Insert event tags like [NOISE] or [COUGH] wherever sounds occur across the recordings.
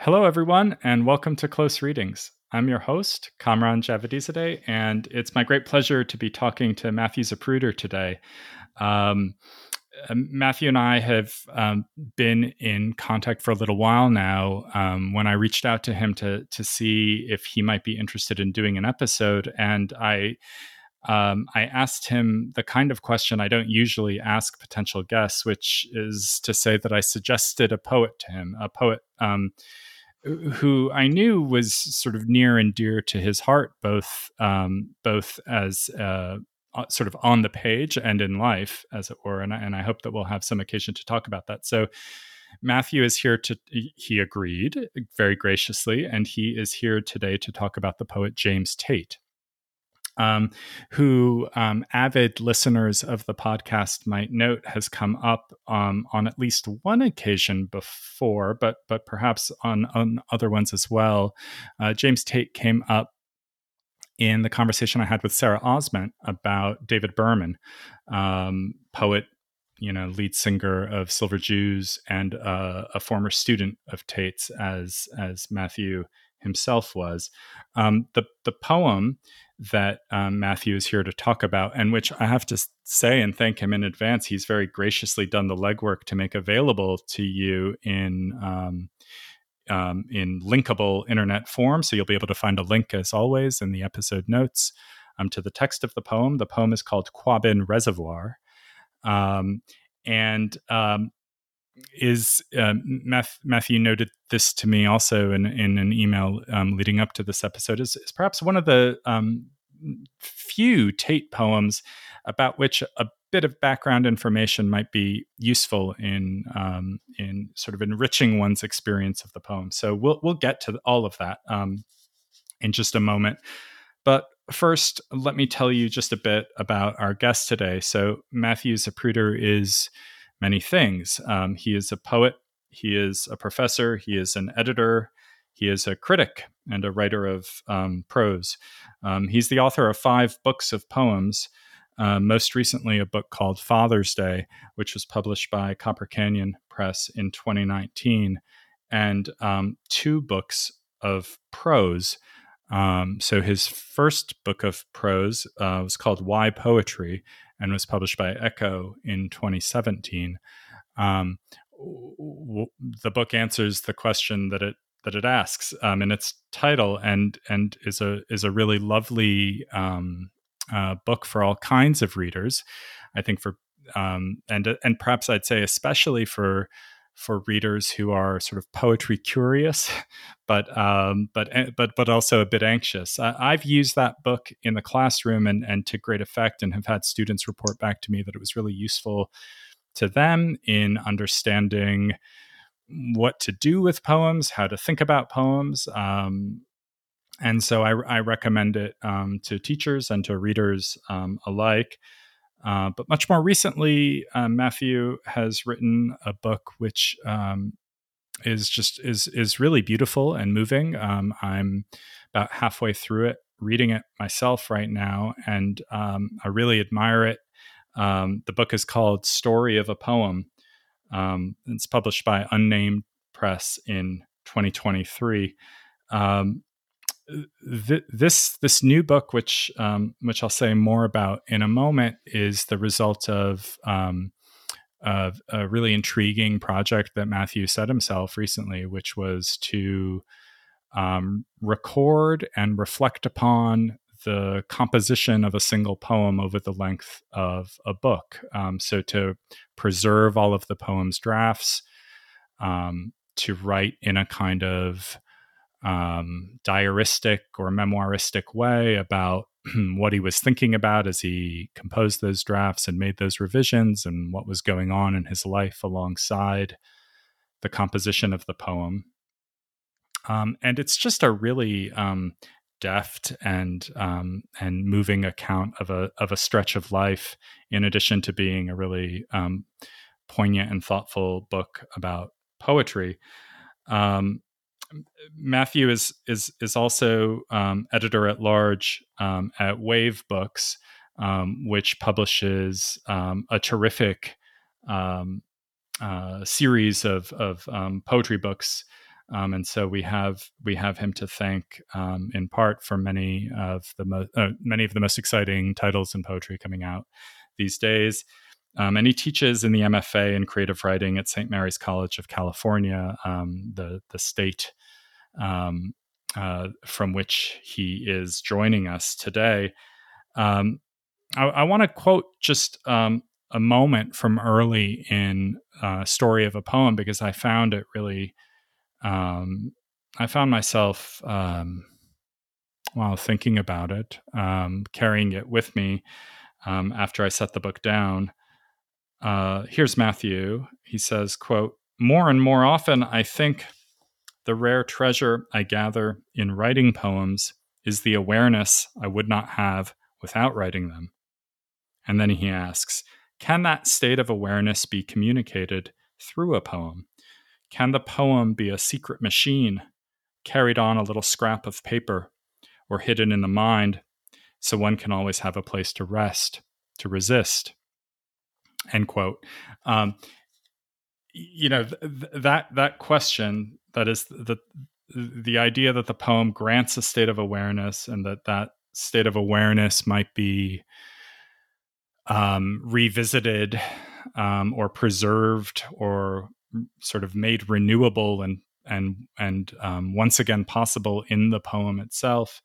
Hello, everyone, and welcome to Close Readings. I'm your host, Kamran Javadizadeh, and it's my great pleasure to be talking to Matthew Zapruder today. Um, uh, Matthew and I have um, been in contact for a little while now. Um, when I reached out to him to to see if he might be interested in doing an episode, and I um, I asked him the kind of question I don't usually ask potential guests, which is to say that I suggested a poet to him, a poet um, who I knew was sort of near and dear to his heart, both um, both as uh, sort of on the page and in life, as it were. And I, and I hope that we'll have some occasion to talk about that. So. Matthew is here to, he agreed very graciously, and he is here today to talk about the poet James Tate um, who um, avid listeners of the podcast might note has come up um, on at least one occasion before, but but perhaps on, on other ones as well. Uh, James Tate came up in the conversation I had with Sarah Osment about David Berman, um, poet, you know, lead singer of Silver Jews, and uh, a former student of Tate's, as as Matthew himself was. Um, the the poem that um, Matthew is here to talk about, and which I have to say and thank him in advance. He's very graciously done the legwork to make available to you in um, um, in linkable internet form. So you'll be able to find a link, as always, in the episode notes um, to the text of the poem. The poem is called Quabbin Reservoir, um, and is uh, Matthew noted this to me also in, in an email um, leading up to this episode is, is perhaps one of the um, few Tate poems about which a bit of background information might be useful in um, in sort of enriching one's experience of the poem. So we'll we'll get to all of that um, in just a moment. But first, let me tell you just a bit about our guest today. So Matthew Zapruder is many things. Um, he is a poet, he is a professor, he is an editor, he is a critic and a writer of um, prose. Um, he's the author of five books of poems, uh, most recently, a book called Father's Day, which was published by Copper Canyon Press in 2019, and um, two books of prose. Um, so his first book of prose uh, was called Why Poetry, and was published by Ecco in 2017. Um, w- the book answers the question that it that it asks um, in its title, and and is a is a really lovely um, uh, book for all kinds of readers. I think for um, and and perhaps I'd say especially for for readers who are sort of poetry curious, [LAUGHS] but um, but eh, but but also a bit anxious. I, have used that book in the classroom and and to great effect, and have had students report back to me that it was really useful to them in understanding what to do with poems, how to think about poems. Um, and so I, I recommend it um, to teachers and to readers um, alike. Uh, but much more recently, uh, Matthew has written a book which um, is just is is really beautiful and moving. Um, I'm about halfway through it, reading it myself right now, and um, I really admire it. Um, the book is called "Story of a Poem." Um, it's published by Unnamed Press in 2023. Um, th- this this new book, which um, which I'll say more about in a moment, is the result of um, of a really intriguing project that Matthew set himself recently, which was to um, record and reflect upon the composition of a single poem over the length of a book. Um, so to preserve all of the poem's drafts, um, to write in a kind of um, diaristic or memoiristic way about [CLEARS THROAT] what he was thinking about as he composed those drafts and made those revisions and what was going on in his life alongside the composition of the poem. Um, and it's just a really um, deft and um, and moving account of a of a stretch of life, in addition to being a really um, poignant and thoughtful book about poetry. Um, Matthew is is is also um, editor at large um, at Wave Books, um, which publishes um, a terrific um, uh, series of of poetry books and so we have we have him to thank in part for many of the mo- uh, many of the most exciting titles in poetry coming out these days. Um, and he teaches in the MFA in creative writing at St. Mary's College of California, um, the the state um, uh, from which he is joining us today. Um, I, I want to quote just um, a moment from early in uh, "Story of a Poem" because I found it really. Um, I found myself while thinking about it, carrying it with me after I set the book down. Uh, here's Matthew. He says, quote, more and more often, I think the rare treasure I gather in writing poems is the awareness I would not have without writing them. And then he asks, can that state of awareness be communicated through a poem? Can the poem be a secret machine carried on a little scrap of paper or hidden in the mind so one can always have a place to rest, to resist, end quote. Um, you know th- that that question that is the the idea that the poem grants a state of awareness and that that state of awareness might be um, revisited um, or preserved or sort of made renewable and and and um, once again possible in the poem itself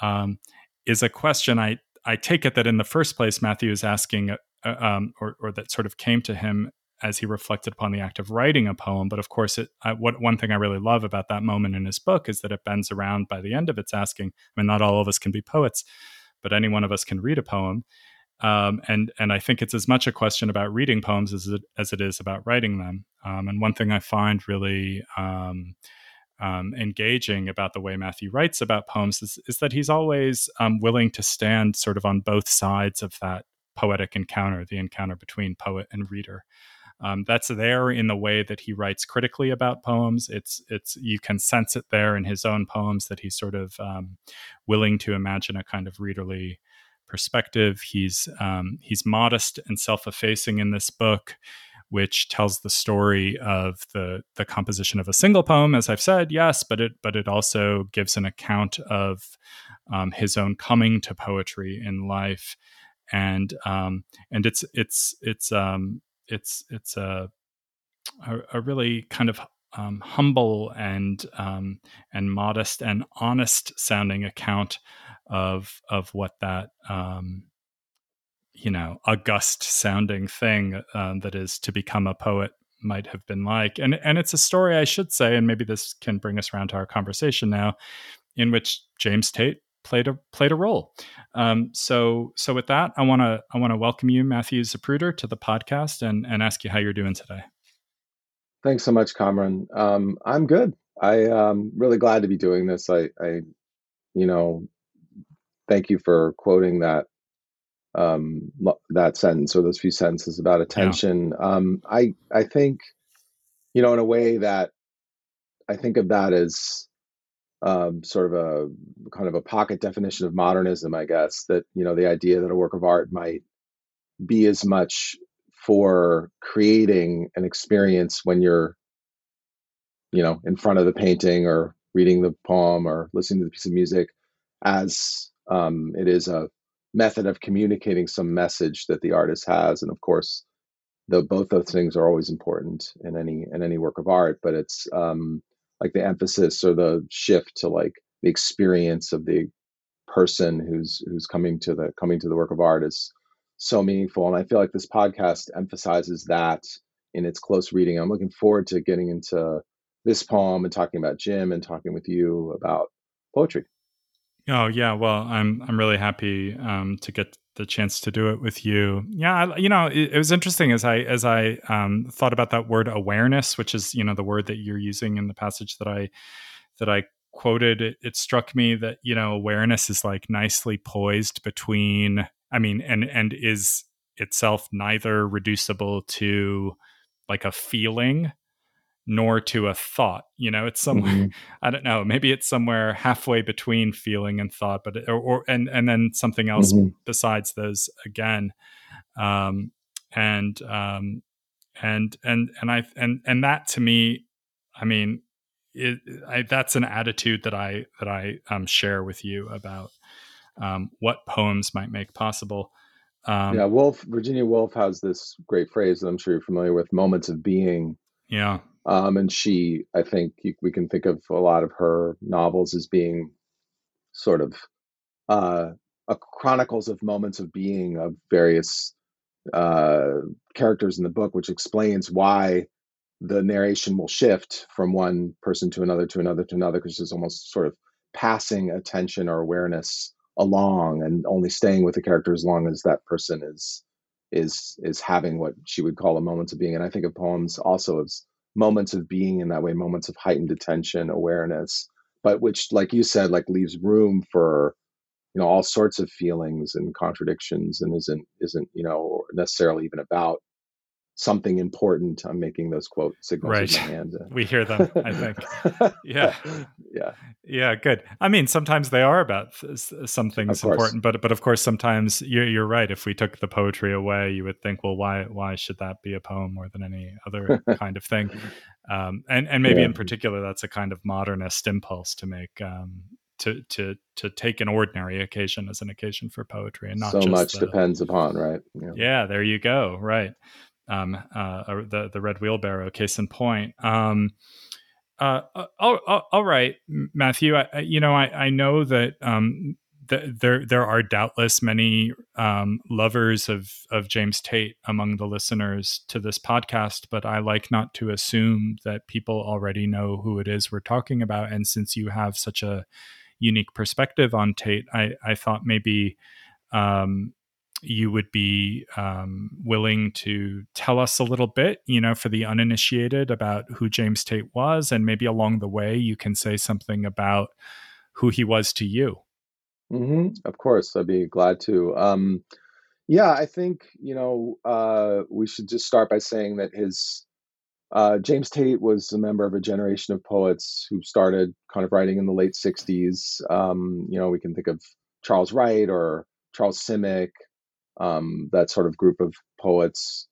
um, is a question I I take it that in the first place Matthew is asking uh, um, or, or, that sort of came to him as he reflected upon the act of writing a poem. But of course, it, I, what one thing I really love about that moment in his book is that it bends around by the end of it's asking. I mean, not all of us can be poets, but any one of us can read a poem. Um, and and I think it's as much a question about reading poems as it as it is about writing them. Um, and one thing I find really um, um engaging about the way Matthew writes about poems is, is that he's always um, willing to stand sort of on both sides of that poetic encounter, the encounter between poet and reader. Um, that's there in the way that he writes critically about poems. It's it's you can sense it there in his own poems that he's sort of um, willing to imagine a kind of readerly perspective. He's um, he's modest and self-effacing in this book, which tells the story of the the composition of a single poem. As I've said, yes, but it but it also gives an account of um, his own coming to poetry in life and um, and it's it's it's um, it's it's a a, really kind of um, humble and um, and modest and honest sounding account of of what that um, you know august sounding thing um, that is to become a poet might have been like. And and it's a story I should say and maybe this can bring us around to our conversation now in which James Tate played a played a role. Um, so so with that, I want to I want to welcome you, Matthew Zapruder, to the podcast and and ask you how you're doing today. Thanks so much, Kamran. Um, I'm good. I am um, really glad to be doing this. I, I, you know, thank you for quoting that um, that sentence or those few sentences about attention. Yeah. Um, I I think, you know, in a way that I think of that as um, sort of a kind of a pocket definition of modernism, I guess. That you know the idea that a work of art might be as much for creating an experience when you're, you know, in front of the painting or reading the poem or listening to the piece of music, as um, it is a method of communicating some message that the artist has. And of course, both those things are always important in any in any work of art. But it's um, like the emphasis or the shift to like the experience of the person who's who's coming to the coming to the work of art is so meaningful and i feel like this podcast emphasizes that in its close reading. I'm looking forward to getting into this poem and talking about jim and talking with you about poetry. Oh yeah well i'm i'm really happy um, to get the chance to do it with you. Yeah, you know, it, it was interesting as I as I um, thought about that word awareness, which is you know the word that you're using in the passage that I that I quoted. It, it struck me that you know awareness is like nicely poised between. I mean, and and is itself neither reducible to like a feeling nor to a thought you know it's somewhere mm-hmm. [LAUGHS] i don't know maybe it's somewhere halfway between feeling and thought but or, or and and then something else mm-hmm. besides those again um and um and and and i and and that to me i mean it, I, that's an attitude that I that I um, share with you about um, what poems might make possible. Um, yeah, Woolf, Virginia Woolf has this great phrase that I'm sure you're familiar with: "Moments of being." Yeah. Um, and she, I think we can think of a lot of her novels as being sort of uh, a chronicles of moments of being of various uh, characters in the book, which explains why the narration will shift from one person to another to another to another because there's almost sort of passing attention or awareness along and only staying with the character as long as that person is is is having what she would call a moment of being. And i think of poems also as moments of being in that way moments of heightened attention awareness but which like you said like leaves room for you know all sorts of feelings and contradictions and isn't isn't you know necessarily even about something important. I'm making those quote signals right. with my [LAUGHS] hand. we hear them, I think. [LAUGHS] Yeah. yeah. Yeah. Good. I mean, sometimes they are about some things important, but, but of course, sometimes you're, you're right. If we took the poetry away, you would think, well, why, why should that be a poem more than any other [LAUGHS] kind of thing? Um, and, and maybe yeah. in particular, that's a kind of modernist impulse to make, um, to to to take an ordinary occasion as an occasion for poetry and not so much the, depends upon right yeah. yeah. there you go right um, uh, the the red wheelbarrow. Case in point. Um, uh, uh all, all, all right, Matthew. I, you know, I, I know that um, there there are doubtless many um, lovers of of James Tate among the listeners to this podcast, but I like not to assume that people already know who it is we're talking about. And since you have such a unique perspective on Tate, I I thought maybe um, you would be um, willing to tell us a little bit, you know, for the uninitiated about who James Tate was, and maybe along the way you can say something about who he was to you. Mm-hmm. Of course, I'd be glad to. Um, yeah, I think you know uh, we should just start by saying that his uh, James Tate was a member of a generation of poets who started kind of writing in the late '60s. Um, you know, we can think of Charles Wright or Charles Simic, um, that sort of group of poets.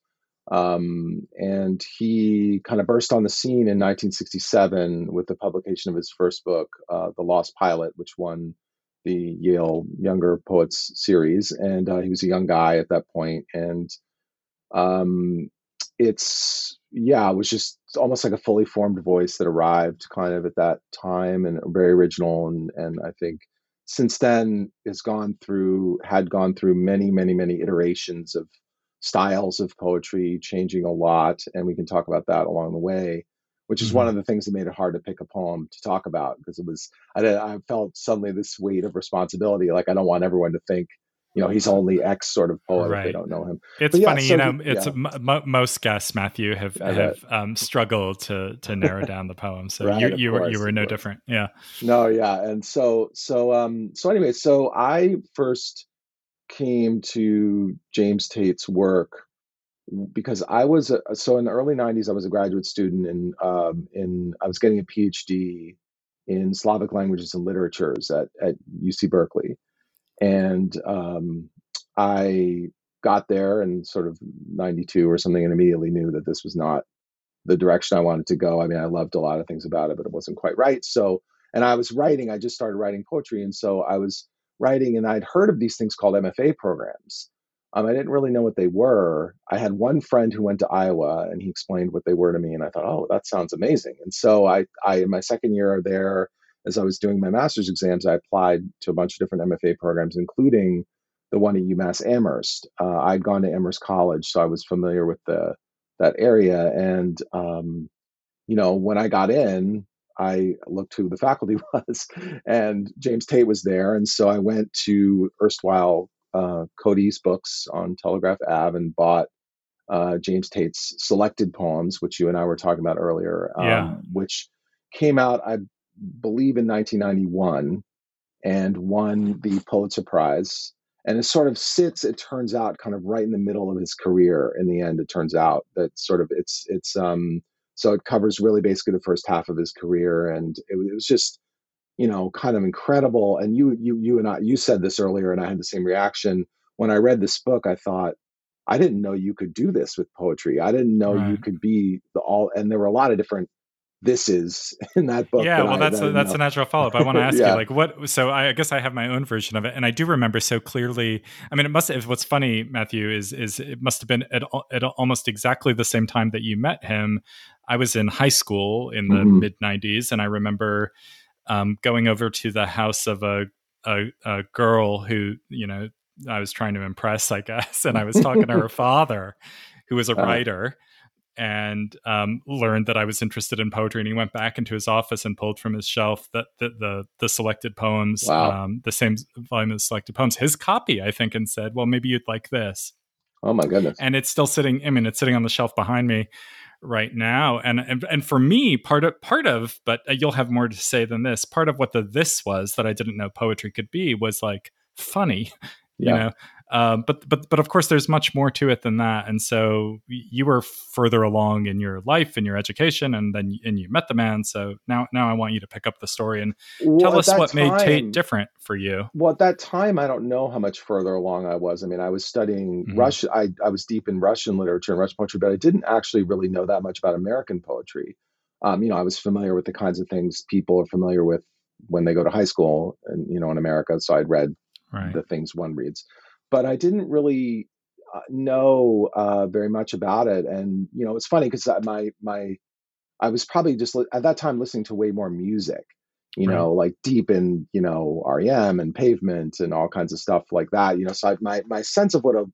Um, and he kind of burst on the scene in 1967 with the publication of his first book, uh, The Lost Pilot, which won the Yale Younger Poets series. And uh, he was a young guy at that point, and um, it's yeah, it was just almost like a fully formed voice that arrived kind of at that time, and very original, and and I think since then has gone through had gone through many many many iterations of styles of poetry changing a lot and we can talk about that along the way which is mm-hmm. one of the things that made it hard to pick a poem to talk about because it was I, I felt suddenly this weight of responsibility like i don't want everyone to think you know he's only X sort of poet right. if they don't know him. It's yeah, funny, so you know. He, it's yeah. m- most guests, Matthew, have have um, struggled to to narrow [LAUGHS] down the poem. So right, you you were you were no different. Yeah. No, yeah, and so so um so anyway, so I first came to James Tate's work because I was a, so in the early '90s I was a graduate student in um in I was getting a PhD in Slavic languages and literatures at at UC Berkeley and um, I got there and sort of 92 or something and immediately knew that this was not the direction I wanted to go. I mean, I loved a lot of things about it, but it wasn't quite right. So, and I was writing, I just started writing poetry. And so I was writing and I'd heard of these things called MFA programs. Um, I didn't really know what they were. I had one friend who went to Iowa and he explained what they were to me. And I thought, oh, that sounds amazing. And so I, I in my second year there, as I was doing my master's exams, I applied to a bunch of different MFA programs, including the one at UMass Amherst. Uh, I'd gone to Amherst College, so I was familiar with the that area. And um, you know, when I got in, I looked who the [LAUGHS] faculty [LAUGHS] was, and James Tate was there. And so I went to erstwhile uh, Cody's books on Telegraph Ave and bought uh, James Tate's selected poems, which you and I were talking about earlier, um, yeah. which came out, I believe in 1991 and won the Pulitzer Prize. And it sort of sits, it turns out, kind of right in the middle of his career. In the end, it turns out that sort of it's it's um so it covers really basically the first half of his career, and it, it was just you know kind of incredible. And you you you and I you said this earlier, and I had the same reaction when I read this book. I thought I didn't know you could do this with poetry. I didn't know right. you could be the all, and there were a lot of different this is [LAUGHS] in that book. Yeah, that well, I, that's a, that's know. a natural follow up. I want to [LAUGHS] ask Yeah. you, like, what? So I guess I have my own version of it, and I do remember so clearly. I mean, it must. Have, what's funny, Matthew, is is it must have been at, at almost exactly the same time that you met him. I was in high school in the Mhm. mid '90s, and I remember um, going over to the house of a, a a girl who you know I was trying to impress, I guess, [LAUGHS] and I was talking to her father, who was a Uh-huh. writer and um, learned that I was interested in poetry. And he went back into his office and pulled from his shelf the the the, the selected poems, Wow. um, the same volume of selected poems, his copy, I think, and said, "Well, maybe you'd like this." Oh my goodness. And it's still sitting. I mean, it's sitting on the shelf behind me right now. And and, and for me, part of part of, but you'll have more to say than this. Part of what the this was that I didn't know poetry could be was like funny [LAUGHS] you Yeah. know um, but but but of course there's much more to it than that and so you were further along in your life and your education and then and you met the man so now now i want you to pick up the story and Well, tell us what made tate different for you Well, at that time, I don't know how much further along I was. I mean, I was studying Mhm. Russian. I, I was deep in Russian literature and Russian poetry, but I didn't actually really know that much about American poetry. Um, you know, I was familiar with the kinds of things people are familiar with when they go to high school, and you know, in America. So I'd read right the things one reads, but I didn't really uh, know uh, very much about it. And you know, it's funny because my my I was probably just li- at that time listening to way more music, you know, like deep in you know REM and Pavement and all kinds of stuff like that. You know, so I, my my sense of what a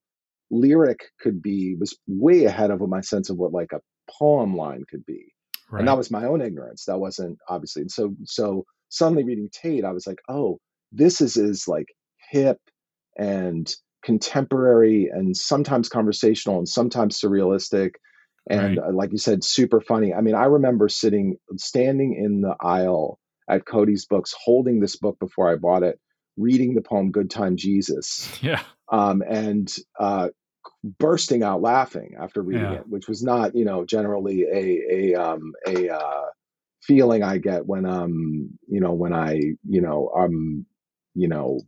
lyric could be was way ahead of what my sense of what like a poem line could be right and that was my own ignorance that wasn't obviously and so so suddenly reading tate i was like oh this is is like hip and contemporary and sometimes conversational and sometimes surrealistic and Right. uh, like you said super funny i mean i remember sitting standing in the aisle at cody's books holding this book before i bought it reading the poem good time jesus yeah um, and uh, bursting out laughing after reading Yeah. it, which was not, you know, generally a a um, a uh, feeling I get when um, you know, when I, you know, um, you know,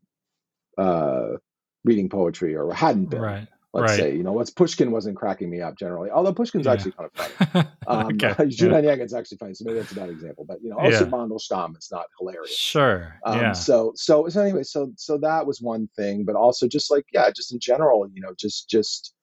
uh, reading poetry or hadn't been. right Let's right. say, you know, what's Pushkin wasn't cracking me up generally, although Pushkin's Yeah. actually kind of [LAUGHS] funny. Um, okay [LAUGHS] yeah. Actually funny, so maybe that's a bad example. But you know, Yeah. also Mandelstam is not hilarious. sure Um, yeah So so so anyway, so so that was one thing, but also just like yeah, just in general, you know, just just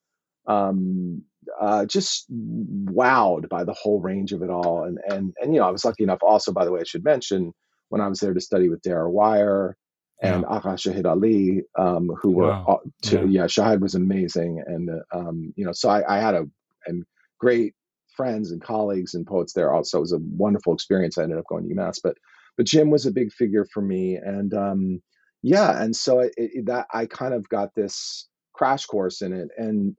um uh just wowed by the whole range of it all and and and you know i was lucky enough also by the way i should mention when i was there to study with Dara Wier and Agha Shahid Ali, um, who were Wow. all- to, Yeah. yeah. Shahid was amazing, and uh, um, you know, so I, I had a and great friends and colleagues and poets there. Also, it was a wonderful experience. I ended up going to UMass, but but Jim was a big figure for me, and um, yeah, and so it, it, that I kind of got this crash course in it, and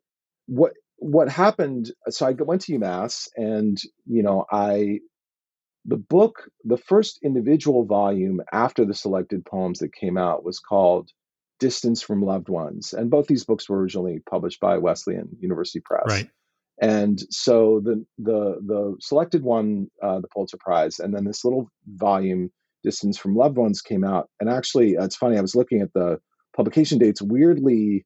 what what happened? So I went to UMass, and you know, I the book, the first individual volume after the selected poems that came out was called Distance from Loved Ones. And both these books were originally published by Wesleyan University Press. right And so the the the selected one, uh, the Pulitzer Prize, and then this little volume, Distance from Loved Ones, came out. And actually, uh, it's funny. I was looking at the publication dates. Weirdly,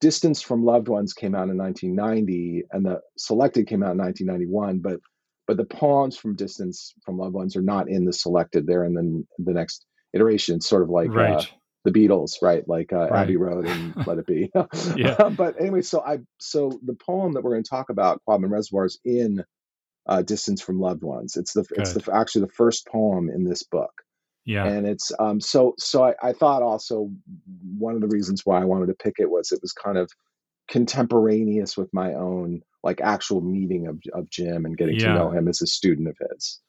Distance from Loved Ones came out in 1990, and the selected came out in 1991. But but the poems from Distance from Loved Ones are not in the selected. They're in the the next iteration. It's sort of like uh, the Beatles, right? Like uh, Right. Abbey Road and [LAUGHS] Let It Be. [LAUGHS] Yeah. but anyway, so I so the poem that we're going to talk about, Quabbin Reservoir, is in uh, Distance from Loved Ones. It's the it's the actually the first poem in this book, yeah and it's um so so I, I thought also one of the reasons why I wanted to pick it was it was kind of contemporaneous with my own like actual meeting of of Jim and getting Yeah. to know him as a student of his,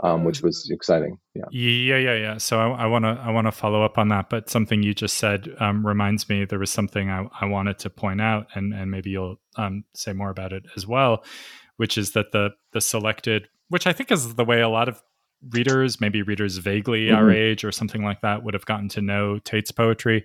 um, which was exciting. Yeah. Yeah, yeah, yeah. So I want to I want to follow up on that, but something you just said um, reminds me there was something I, I wanted to point out, and and maybe you'll um, say more about it as well, which is that the the selected, which I think is the way a lot of readers, maybe readers vaguely our Mhm. age or something like that, would have gotten to know Tate's poetry,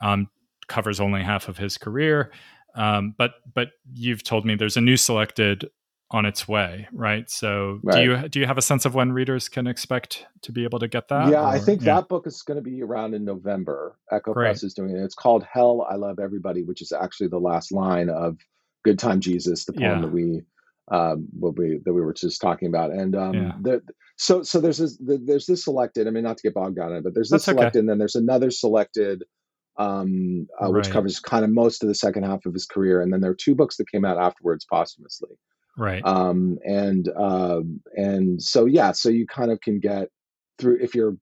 um, covers only half of his career. Um, but but you've told me there's a new selected on its way, right? So do you do you have a sense of when readers can expect to be able to get that? yeah, I think yeah. that book is going to be around in November. Ecco Great. Press is doing it. It's called Hell, I Love Everybody, which is actually the last line of Good Time Jesus, the poem Yeah. that we um what we that we were just talking about. And um Yeah. the So so there's this there's this selected. I mean, not to get bogged down in it, but there's this That's selected, okay. and then there's another selected, um, uh, which right. covers kind of most of the second half of his career, and then there are two books that came out afterwards posthumously. Right. Um, and uh, and so yeah, so you kind of can get through if you're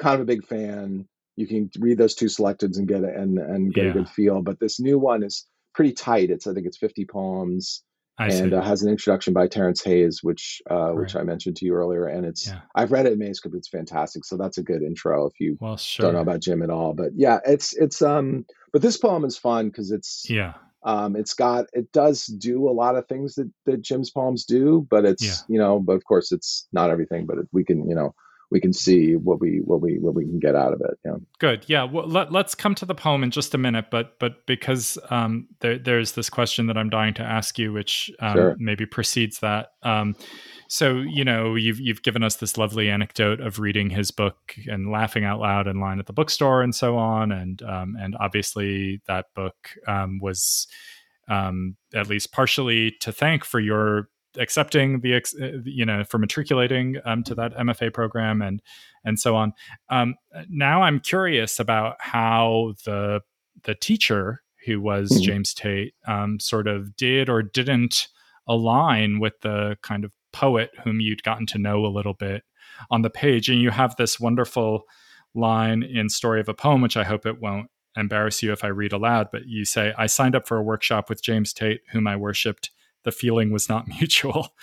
kind of a big fan, you can read those two selecteds and get it and and get yeah. a good feel. But this new one is pretty tight. It's I think it's 50 poems. I and uh, has an introduction by Terrence Hayes, which uh, right. which I mentioned to you earlier, and it's yeah. I've read it in manuscript. It's fantastic, so that's a good intro if you well, sure. don't know about Jim at all. But yeah, it's it's um, but this poem is fun because it's yeah, um, it's got it does do a lot of things that that Jim's poems do, but it's yeah. you know, but of course it's not everything. But it, we can you know we can see what we what we what we can get out of it. Yeah. Good. Yeah. Well, let, us come to the poem in just a minute, but but because um, there, there's this question that I'm dying to ask you, which um, sure. maybe precedes that. Um, so you know you've you've given us this lovely anecdote of reading his book and laughing out loud in line at the bookstore and so on, and um, and obviously that book um, was um, at least partially to thank for your accepting the uh, you know for matriculating um, to that MFA program and and so on. Um, now I'm curious about how the the teacher who was mm-hmm. James Tate um, sort of did or didn't align with the kind of poet whom you'd gotten to know a little bit on the page, and you have this wonderful line in Story of a Poem, which I hope it won't embarrass you if I read aloud, but you say, I signed up for a workshop with James Tate, whom I worshipped the feeling was not [LAUGHS] mutual.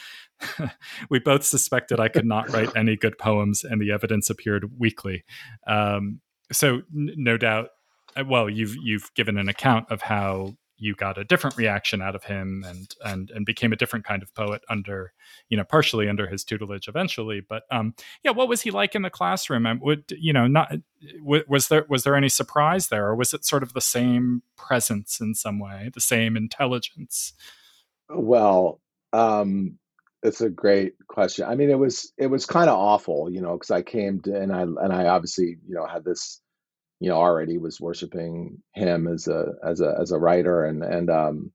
we both suspected I could not write any good poems, and the evidence appeared weakly. Um, so, n- no doubt, uh, well, you've you've given an account of how you got a different reaction out of him, and and and became a different kind of poet under, you know, partially under his tutelage eventually. But um, yeah, what was he like in the classroom? And would you know, not was there was there any surprise there, or was it sort of the same presence in some way, the same intelligence? Well, um, it's a great question. I mean, it was it was kind of awful, you know, because I came to and I and I obviously, you know, had this, you know, already was worshiping him as a as a as a writer, and and um,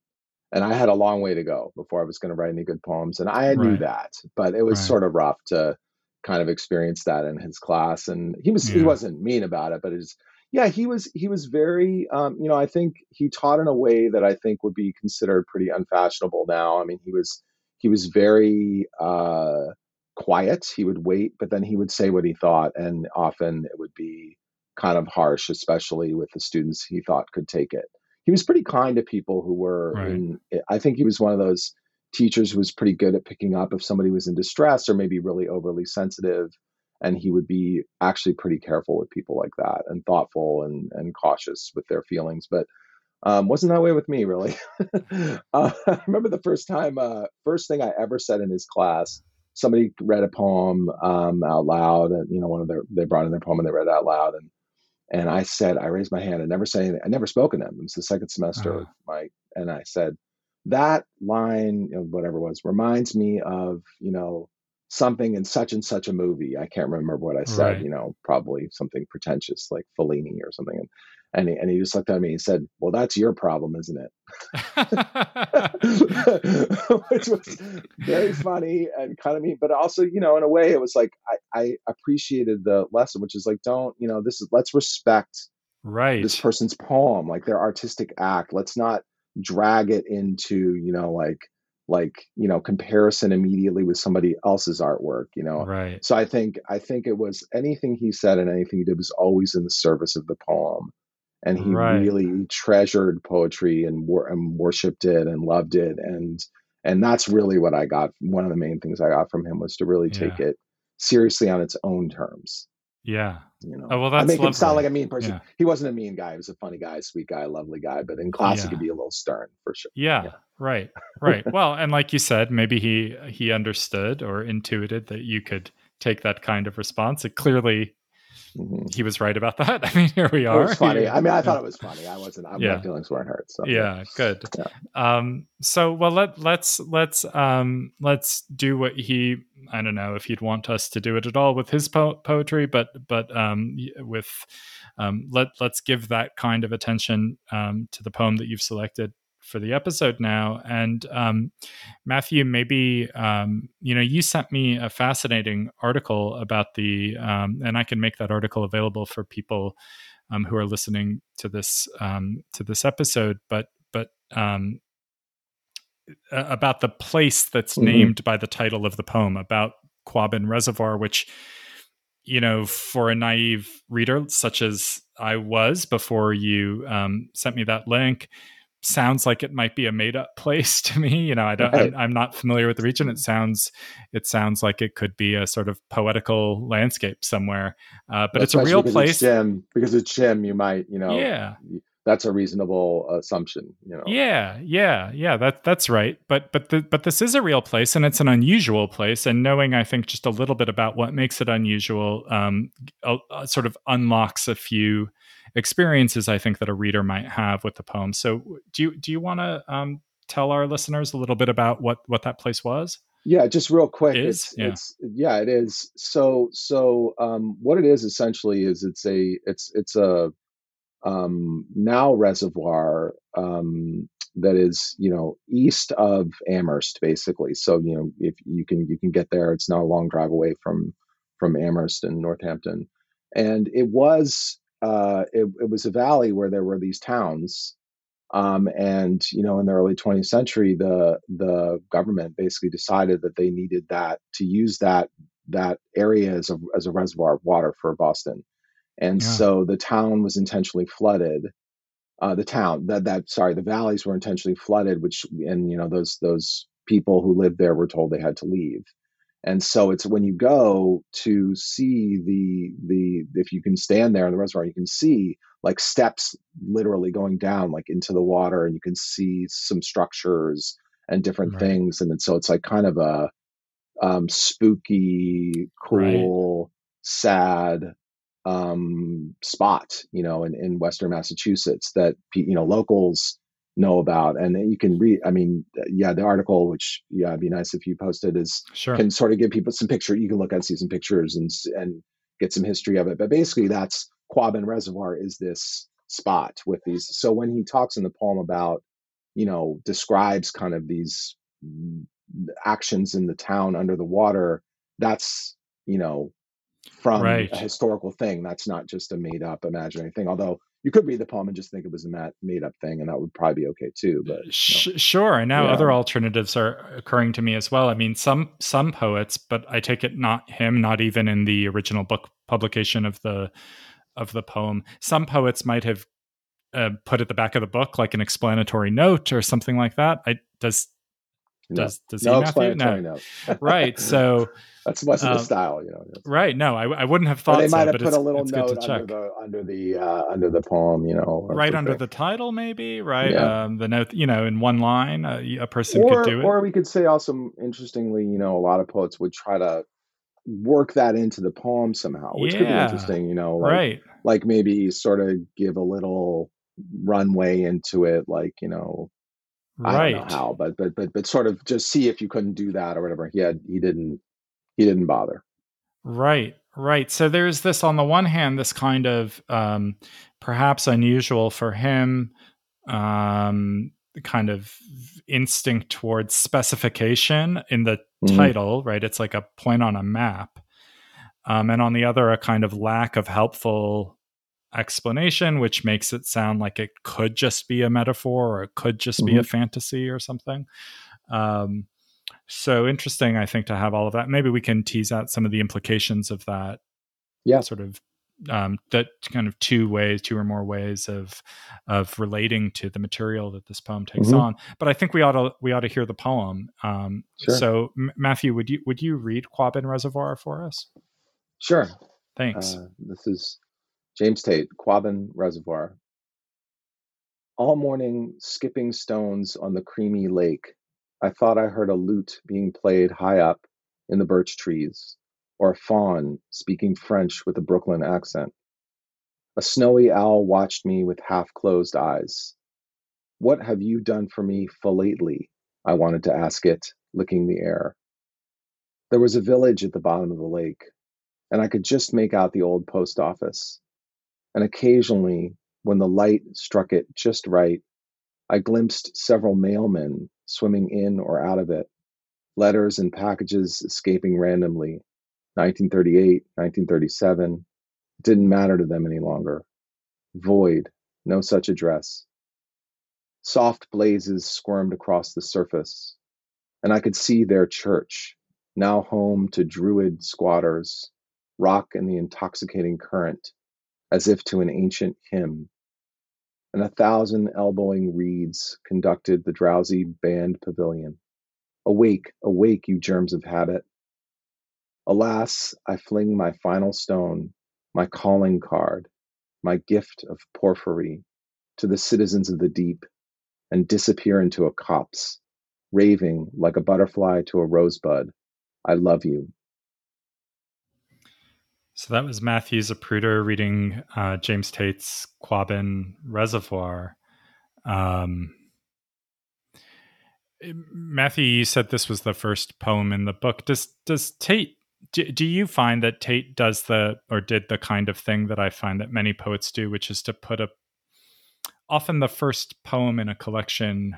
and I had a long way to go before I was going to write any good poems, and I knew that, but it was right. sort of rough to kind of experience that in his class, and he was yeah. he wasn't mean about it, but it's yeah, he was he was very um, you know, I think he taught in a way that I think would be considered pretty unfashionable now. I mean, he was he was very uh, quiet. He would wait, but then he would say what he thought, and often it would be kind of harsh, especially with the students he thought could take it. He was pretty kind to people who were right. in. I think he was one of those teachers who was pretty good at picking up if somebody was in distress or maybe really overly sensitive and he would be actually pretty careful with people like that and thoughtful and and cautious with their feelings but um, wasn't that way with me really [LAUGHS] uh, [LAUGHS] i remember the first time uh, first thing i ever said in his class somebody read a poem um, out loud and you know one of their they brought in their poem and they read it out loud and and i said i raised my hand and never said anything i never spoke in them it was the second semester uh-huh. of my and i said that line you know, whatever it was reminds me of you know something in such and such a movie. I can't remember what I said, right. you know, probably something pretentious like Fellini or something. And, and he, and he just looked at me and said, well, that's your problem, isn't it? [LAUGHS] [LAUGHS] Which was very funny and kind of me, but also, you know, in a way it was like, I, I appreciated the lesson, which is like, don't, you know, this is, let's respect right this person's poem, like their artistic act. Let's not drag it into, you know, like, like you know comparison immediately with somebody else's artwork you know right so i think i think it was anything he said and anything he did was always in the service of the poem and he right. really treasured poetry and, wor- and worshipped it and loved it and and that's really what i got one of the main things i got from him was to really yeah. take it seriously on its own terms yeah. You know, oh, well, that's I make lovely. him sound like a mean person. Yeah. He wasn't a mean guy. He was a funny guy, sweet guy, lovely guy. But in class, yeah. he could be a little stern for sure. Yeah. yeah. Right. [LAUGHS] Right. well, and like you said, maybe he he understood or intuited that you could take that kind of response. It clearly Mm-hmm. he was right about that. [LAUGHS] I mean, here we are. It was funny. I mean, I thought it was funny. I wasn't. I, yeah. My feelings weren't hurt. So yeah, good. Yeah. Um, so well, let let's let's um let's do what he. I don't know if he'd want us to do it at all with his po- poetry, but but um with um let let's give that kind of attention um to the poem that you've selected for the episode now. And um, Matthew, maybe um, you know you sent me a fascinating article about the, um, and I can make that article available for people um, who are listening to this um, to this episode. But but um, about the place that's mm-hmm. named by the title of the poem about Quabbin Reservoir, which you know, for a naive reader such as I was before you um, sent me that link, sounds like it might be a made up [LAUGHS] place to me. You know, I don't, right. I'm, not familiar with the region. It sounds, it sounds like it could be a sort of poetical landscape somewhere. Uh, but it's a real place. It's Jim, because it's Jim, you might, you know, yeah, that's a reasonable assumption you know yeah yeah yeah that that's right but but the, but this is a real place and it's an unusual place and knowing i think just a little bit about what makes it unusual um, sort of unlocks a few experiences i think that a reader might have with the poem so do you do you want to um, tell our listeners a little bit about what what that place was yeah just real quick it is? It's, yeah. it's yeah it is so so um, what it is essentially is it's a it's it's a um, now reservoir um, that is you know east of Amherst basically. So you know if you can you can get there, it's not a long drive away from from Amherst and Northampton, and it was uh, it, it was a valley where there were these towns. Um, and you know, in the early 20th century, the the government basically decided that they needed that to use that that area as a as a reservoir of water for Boston and yeah. so the town was intentionally flooded uh, the town that that sorry the valleys were intentionally flooded which and you know those those people who lived there were told they had to leave and so it's when you go to see the the if you can stand there in the reservoir you can see like steps literally going down like into the water and you can see some structures and different right. things and then, so it's like kind of a um, spooky cool right. sad um, spot, you know, in, in Western Massachusetts that you know locals know about, and you can read. I mean, yeah, the article, which yeah, it'd be nice if you posted, is sure. can sort of give people some picture. You can look at see some pictures and and get some history of it. But basically, that's Quabbin Reservoir is this spot with these. So when he talks in the poem about, you know, describes kind of these actions in the town under the water, that's you know from right. a historical thing. That's not just a made up imaginary thing. Although you could read the poem and just think it was a made up thing, and that would probably be okay too. But no. sure. And now yeah. other alternatives are occurring to me as well. I mean, some some poets, but I take it not him, not even in the original book publication of the of the poem. Some poets might have uh, put at the back of the book like an explanatory note or something like that. I does does no. does no he explanatory no. right. So [LAUGHS] that's of the um, style, you know. Right. No, I, I wouldn't have thought. Or they might so, have put a little note under the under the uh, under the poem, you know, right under the title, maybe. Right. Yeah. Um, the note, you know, in one line, uh, a person or, could do it. Or we could say also, interestingly, you know, a lot of poets would try to work that into the poem somehow, which yeah. could be interesting. You know, like, right? Like maybe sort of give a little runway into it, like you know. I don't know how, but but but but sort of just see if you couldn't do that or whatever. He had he didn't he didn't bother. Right, right. So there's this on the one hand, this kind of um, perhaps unusual for him um, kind of instinct towards specification in the mm-hmm. title, right? It's like a point on a map. Um, and on the other, a kind of lack of helpful explanation, which makes it sound like it could just be a metaphor or it could just mm-hmm. be a mm-hmm. fantasy or something. Um, so interesting, I think, to have all of that. Maybe we can tease out some of the implications of that. Yeah. Sort of um, that kind of two ways, two or more ways of of relating to the material that this poem takes mm-hmm. on. But I think we ought to we ought to hear the poem. Um, sure. So, M- Matthew, would you would you read Quabbin Reservoir for us? Sure. Thanks. Uh, this is James Tate, Quabbin Reservoir. All morning, skipping stones on the creamy lake I thought I heard a lute being played high up in the birch trees, or a faun speaking French with a Brooklyn accent. A snowy owl watched me with half closed eyes. What have you done for me lately? I wanted to ask it, licking the air. There was a village at the bottom of the lake, and I could just make out the old post office. And occasionally, when the light struck it just right, I glimpsed several mailmen swimming in or out of it, letters and packages escaping randomly. 1938, 1937. It didn't matter to them any longer. Void, no such address. Soft blazes squirmed across the surface, and I could see their church, now home to druid squatters, rock in the intoxicating current, as if to an ancient hymn and a thousand elbowing reeds conducted the drowsy band pavilion. Awake, awake, you germs of habit. Alas, I fling my final stone, my calling card, my gift of porphyry to the citizens of the deep, and disappear into a copse, raving like a butterfly to a rosebud. I love you. So that was Matthew Zapruder reading uh, James Tate's Quabbin Reservoir. Um, Matthew, you said this was the first poem in the book. Does does Tate do, do you find that Tate does the or did the kind of thing that I find that many poets do, which is to put a often the first poem in a collection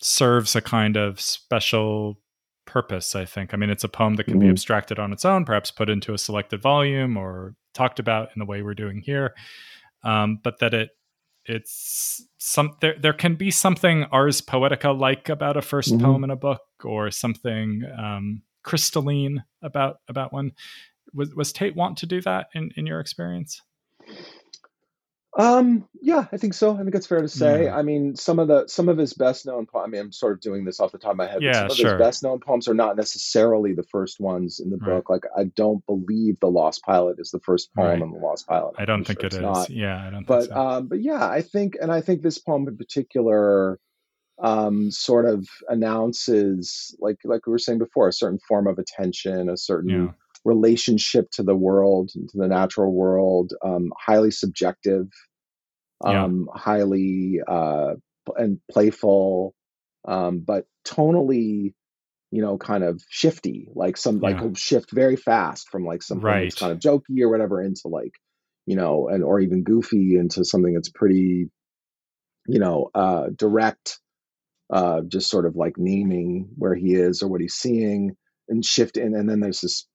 serves a kind of special purpose, I think. I mean, it's a poem that can mm-hmm. be abstracted on its own, perhaps put into a selected volume or talked about in the way we're doing here. Um, but that it it's some there there can be something ars poetica like about a 1st mm-hmm. poem in a book or something um, crystalline about about one. Was was Tate want to do that in in your experience? Um, yeah, I think so. I think it's fair to say. Yeah. I mean, some of the some of his best known poems. I mean, I'm sort of doing this off the top of my head. Yeah, some of sure. his best known poems are not necessarily the first ones in the right. book. Like, I don't believe the Lost Pilot is the first poem right. in the Lost Pilot. I'm I do not think sure it is. Not. Yeah, I don't. But so. um, but yeah, I think, and I think this poem in particular, um, sort of announces, like like we were saying before, a certain form of attention, a certain. Yeah relationship to the world, to the natural world, um, highly subjective, um, yeah. highly uh, and playful, um, but tonally, you know, kind of shifty. Like some yeah. like shift very fast from like something right. that's kind of jokey or whatever into like, you know, and or even goofy into something that's pretty, you know, uh, direct. Uh, just sort of like naming where he is or what he's seeing and shift in and then there's this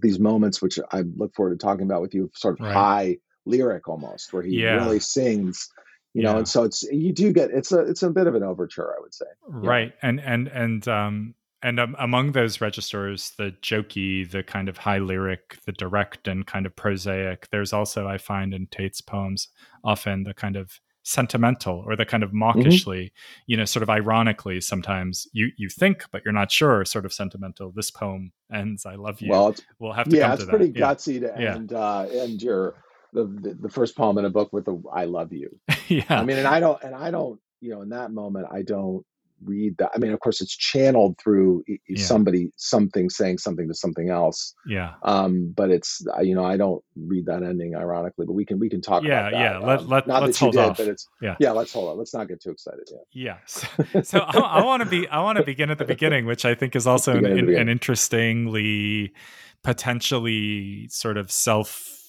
these moments which I look forward to talking about with you, sort of right. high lyric almost, where he yeah. really sings. You know, and so it's you do get it's a it's a bit of an overture, I would say. Right, and and and um and um, among those registers, the jokey, the kind of high lyric, the direct and kind of prosaic. There's also I find in Tate's poems often the kind of sentimental or the kind of mawkishly mm-hmm. you know sort of ironically sometimes you you think but you're not sure sort of sentimental this poem ends i love you well we'll have to yeah it's pretty that. gutsy yeah. to end yeah. uh end your the, the, first poem in a book with the "I love you." [LAUGHS] yeah, I mean, and I don't, and I don't, you know, in that moment, I don't read that. I mean, of course, it's channeled through yeah. somebody, something saying something to something else. Yeah. Um, but it's you know, I don't read that ending ironically, but we can we can talk yeah, about that. Yeah, let, um, let, not let's hold did, off. but it's yeah, yeah. Let's hold on. Let's not get too excited. Yeah. Yeah. [LAUGHS] So, so I, I want to be I want to begin at the beginning, which I think is [LAUGHS] also an, an, an interestingly potentially sort of self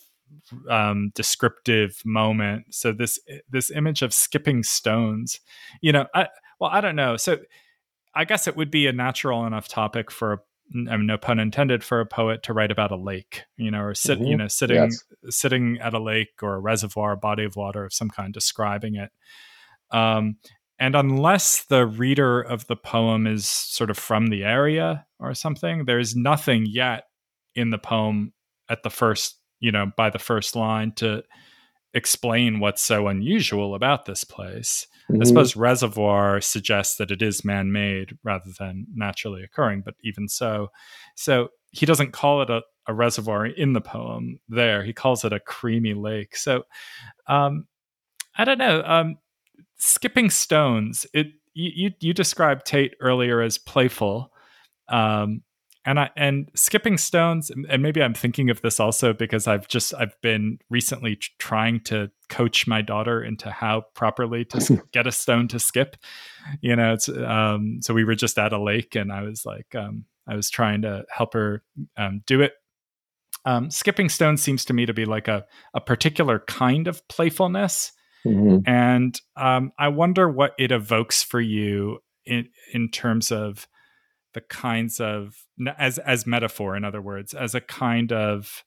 um, descriptive moment. So this this image of skipping stones, you know, I, well, I don't know. So I guess it would be a natural enough topic for a I mean, no pun intended for a poet to write about a lake, you know, or sit, mm-hmm. you know, sitting yes. sitting at a lake or a reservoir, a body of water of some kind, describing it. Um, and unless the reader of the poem is sort of from the area or something, there's nothing yet in the poem at the first you know, by the first line to explain what's so unusual about this place. Mm-hmm. I suppose reservoir suggests that it is man made rather than naturally occurring, but even so, so he doesn't call it a, a, reservoir in the poem there. He calls it a creamy lake. So um, I don't know. Um, skipping stones, it you, you, you described Tate earlier as playful. Um, and I and skipping stones and maybe I'm thinking of this also because I've just I've been recently trying to coach my daughter into how properly to [LAUGHS] get a stone to skip. You know it's um so we were just at a lake and I was like um I was trying to help her um, do it. Um, skipping stones seems to me to be like a, a particular kind of playfulness. Mm-hmm. And um, I wonder what it evokes for you in in terms of the kinds of as as metaphor, in other words, as a kind of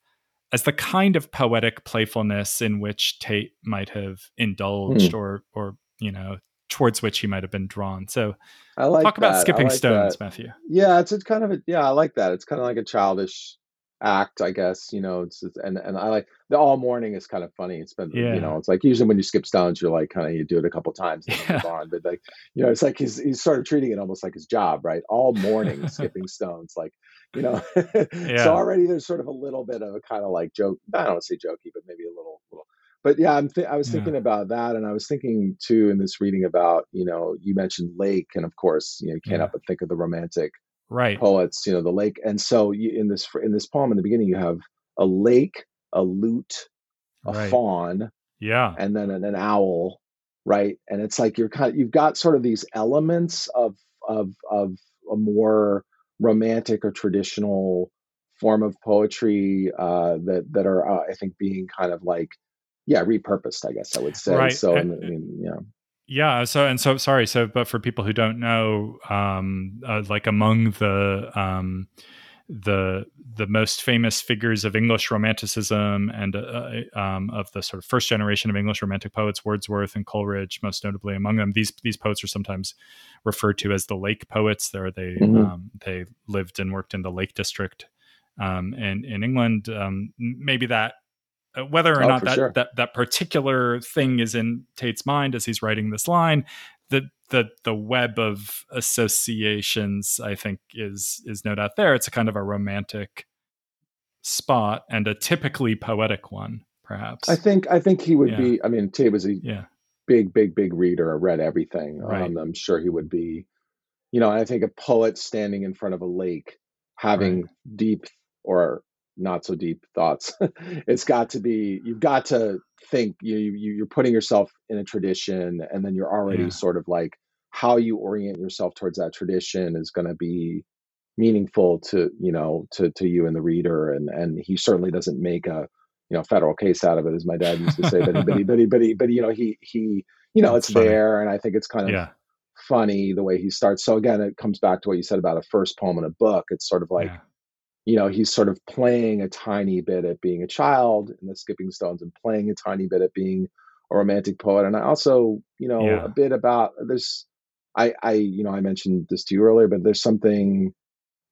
as the kind of poetic playfulness in which Tate might have indulged mm. or or you know towards which he might have been drawn. So I like talk that. about skipping like stones, that. Matthew. Yeah, it's, it's kind of a yeah, I like that. It's kind of like a childish act, I guess. You know, it's, it's and and I like the all morning is kind of funny. It's been yeah. you know, it's like usually when you skip stones, you're like kind of you do it a couple times and [LAUGHS] yeah. on. But like you know, it's like he's he's sort of treating it almost like his job, right? All morning skipping stones, like you know. [LAUGHS] yeah. So already there's sort of a little bit of a kind of like joke. I don't say jokey, but maybe a little little but yeah, I'm th- I was thinking yeah. about that, and I was thinking too in this reading about you know you mentioned lake, and of course you know you can't yeah. help but think of the romantic right. poets, you know the lake, and so you, in this in this poem in the beginning you have a lake, a lute, a right. fawn, yeah, and then an, an owl, right, and it's like you're kind of, you've got sort of these elements of of of a more romantic or traditional form of poetry uh, that that are uh, I think being kind of like yeah repurposed i guess i would say. Right. so and, I mean, yeah yeah so and so sorry so but for people who don't know um uh, like among the um the the most famous figures of English Romanticism and uh, um, of the sort of first generation of English Romantic poets, Wordsworth and Coleridge, most notably among them. These these poets are sometimes referred to as the Lake poets. There, they mm-hmm. um, they lived and worked in the Lake District um, in in England. Um, maybe that uh, whether or oh, not that, sure. that that particular thing is in Tate's mind as he's writing this line, the the the web of associations I think is is no doubt there. It's a kind of a romantic spot and a typically poetic one, perhaps. I think I think he would yeah. be. I mean, Tate was a yeah. big, big, big reader. read everything. Right. Um, I'm sure he would be. You know, I think a poet standing in front of a lake, having right. deep or not so deep thoughts. [LAUGHS] it's got to be you've got to think you, you you're putting yourself in a tradition, and then you're already yeah. sort of like how you orient yourself towards that tradition is going to be meaningful to you know to to you and the reader and and he certainly doesn't make a you know federal case out of it as my dad used to say but he but he but he but, he, but you know he he you know That's it's funny. there and i think it's kind of yeah. funny the way he starts so again it comes back to what you said about a first poem in a book it's sort of like yeah you know he's sort of playing a tiny bit at being a child in the skipping stones and playing a tiny bit at being a romantic poet and i also you know yeah. a bit about this i i you know i mentioned this to you earlier but there's something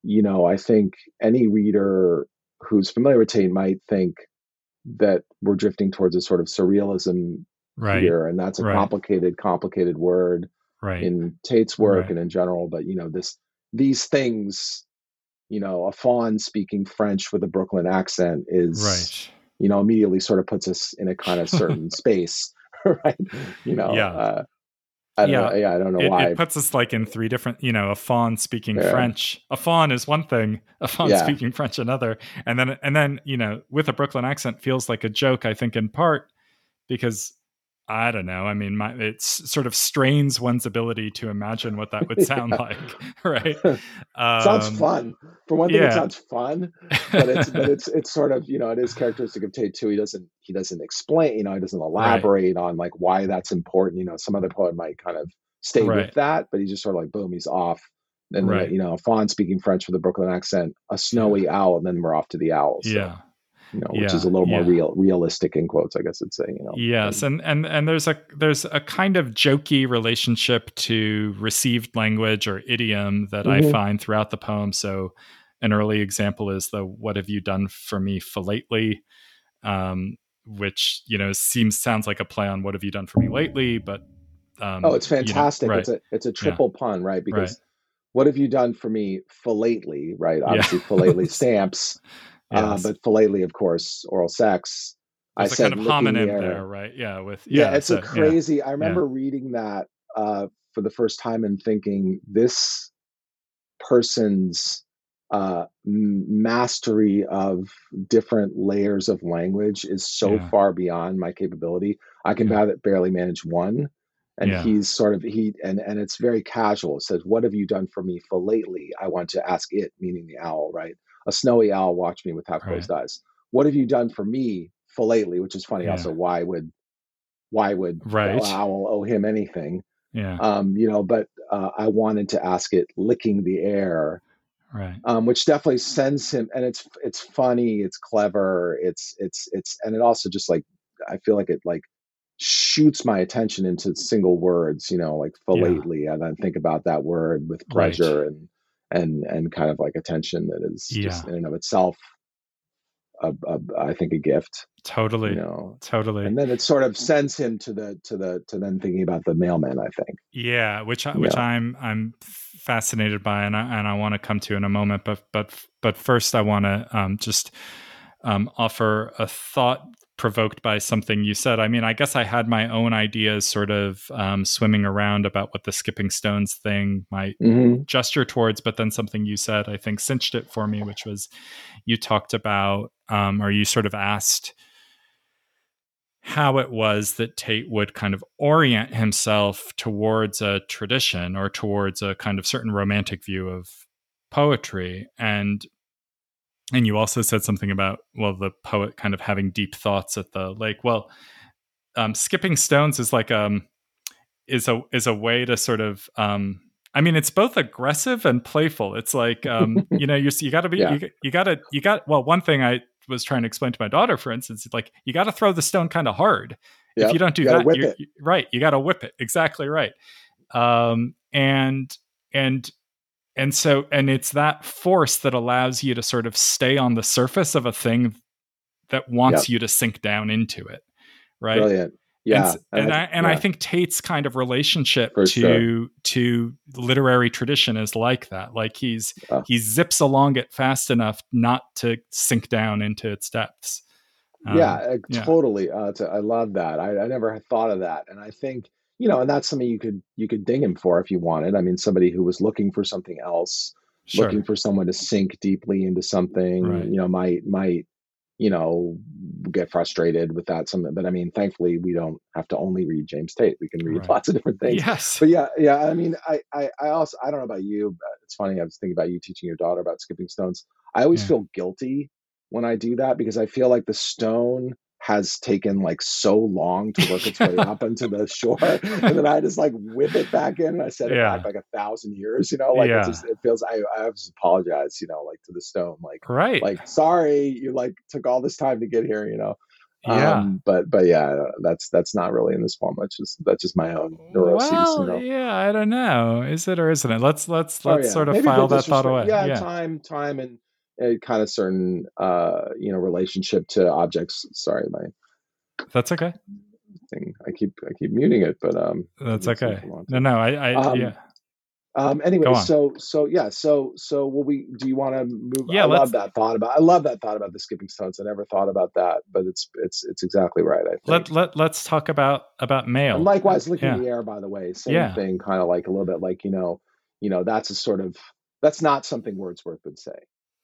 you know i think any reader who's familiar with tate might think that we're drifting towards a sort of surrealism right. here and that's a right. complicated complicated word right. in tate's work right. and in general but you know this these things you know, a fawn speaking French with a Brooklyn accent is, right. you know, immediately sort of puts us in a kind of [LAUGHS] certain space, [LAUGHS] right? You know, yeah. Uh, I yeah. Know, yeah, I don't know it, why. It puts us like in three different, you know, a fawn speaking yeah. French. A fawn is one thing, a fawn yeah. speaking French another. And then and then, you know, with a Brooklyn accent feels like a joke, I think, in part because I don't know. I mean, my, it sort of strains one's ability to imagine what that would [LAUGHS] sound like, [LAUGHS] right? [LAUGHS] Um, sounds fun. For one thing, yeah. it sounds fun, but it's but it's it's sort of you know it is characteristic of Tate too. He doesn't he doesn't explain, you know, he doesn't elaborate right. on like why that's important. You know, some other poet might kind of stay right. with that, but he's just sort of like boom, he's off. And right. you know, fawn speaking French with a Brooklyn accent, a snowy owl, and then we're off to the owls. So. Yeah you know, yeah, which is a little more real, realistic in quotes, I guess I'd say. You know. Yes, and and and there's a there's a kind of jokey relationship to received language or idiom that mm-hmm. I find throughout the poem. So, an early example is the "What have you done for me for lately," um, which you know seems sounds like a play on "What have you done for me lately," but um, oh, it's fantastic! You know, right. It's a it's a triple yeah. pun, right? Because right. what have you done for me for lately, right? Obviously, yeah. for lately [LAUGHS] stamps. Uh, yes. But philately, of course, oral sex. There's I said kind of homonym the there, right? Yeah, with yeah, yeah it's so, a crazy. Yeah. I remember yeah. reading that uh, for the first time and thinking this person's uh, mastery of different layers of language is so far beyond my capability. I can barely manage one, and he's sort of he and and it's very casual. It says, "What have you done for me for lately?" I want to ask it, meaning the owl, right? A snowy owl watched me with half closed right. eyes. What have you done for me for lately? Which is funny. Yeah. Also, why would why would right. owl owe him anything? Yeah. Um, you know, but uh, I wanted to ask it licking the air, right. um, which definitely sends him, and it's it's funny, it's clever, it's it's it's, and it also just like I feel like it like shoots my attention into single words, you know, like philately, yeah. and then think about that word with pleasure right. and and and kind of like attention that is yeah. just in and of itself a, a, I think a gift. Totally. You know, totally. And then it sort of sends him to the to the to then thinking about the mailman. I think. Yeah, which which yeah. I'm I'm fascinated by, and I and I want to come to in a moment. But but but first, I want to um, just um, offer a thought provoked by something you said. I mean, I guess I had my own ideas sort of um, swimming around about what the skipping stones thing might mm-hmm. gesture towards, but then something you said, I think, cinched it for me, which was you talked about, um, or you sort of asked how it was that Tate would kind of orient himself towards a tradition or towards a kind of certain romantic view of poetry. And and you also said something about well the poet kind of having deep thoughts at the lake well um, skipping stones is like um is a is a way to sort of um I mean, it's both aggressive and playful. It's like, um, [LAUGHS] you know, you you got to be, yeah. you, you got to, you got. Well, one thing I was trying to explain to my daughter, for instance, like you got to throw the stone kind of hard. Yep. If you don't do you that, you, right? You got to whip it. Exactly right. Um, and and and so and it's that force that allows you to sort of stay on the surface of a thing that wants yep. you to sink down into it right brilliant yeah and, and I, and yeah. I think tate's kind of relationship For to sure. to literary tradition is like that like he's yeah. he zips along it fast enough not to sink down into its depths um, yeah, yeah, totally uh, i love that I, I never thought of that and i think you know, and that's something you could you could ding him for if you wanted. I mean, somebody who was looking for something else, sure. looking for someone to sink deeply into something, right. you know, might might you know get frustrated with that something but i mean thankfully we don't have to only read james tate we can read right. lots of different things yes but yeah yeah i mean I, I i also i don't know about you but it's funny i was thinking about you teaching your daughter about skipping stones i always yeah. feel guilty when i do that because i feel like the stone has taken like so long to work its way up into the shore [LAUGHS] and then i just like whip it back in i set it yeah. back like a thousand years you know like yeah. it just it feels i i have to apologize you know like to the stone like right like sorry you like took all this time to get here you know yeah. Um, but but yeah, that's that's not really in this poem. That's just that's just my own neuroses. Well, you know? yeah, I don't know. Is it or isn't it? Let's let's let's oh, yeah. sort of Maybe file that thought away. Yeah, yeah, time time and a kind of certain uh you know relationship to objects. Sorry my that's okay. thing. I keep i keep muting it but um that's okay. no no i i um, yeah. um anyway so so yeah so so will we do you want to move yeah i love that thought about i love that thought about the skipping stones i never thought about that but it's it's it's exactly right i think. let, let let's talk about about mail. And likewise looking yeah. the air by the way same yeah. thing kind of like a little bit like you know you know that's a sort of that's not something wordsworth would say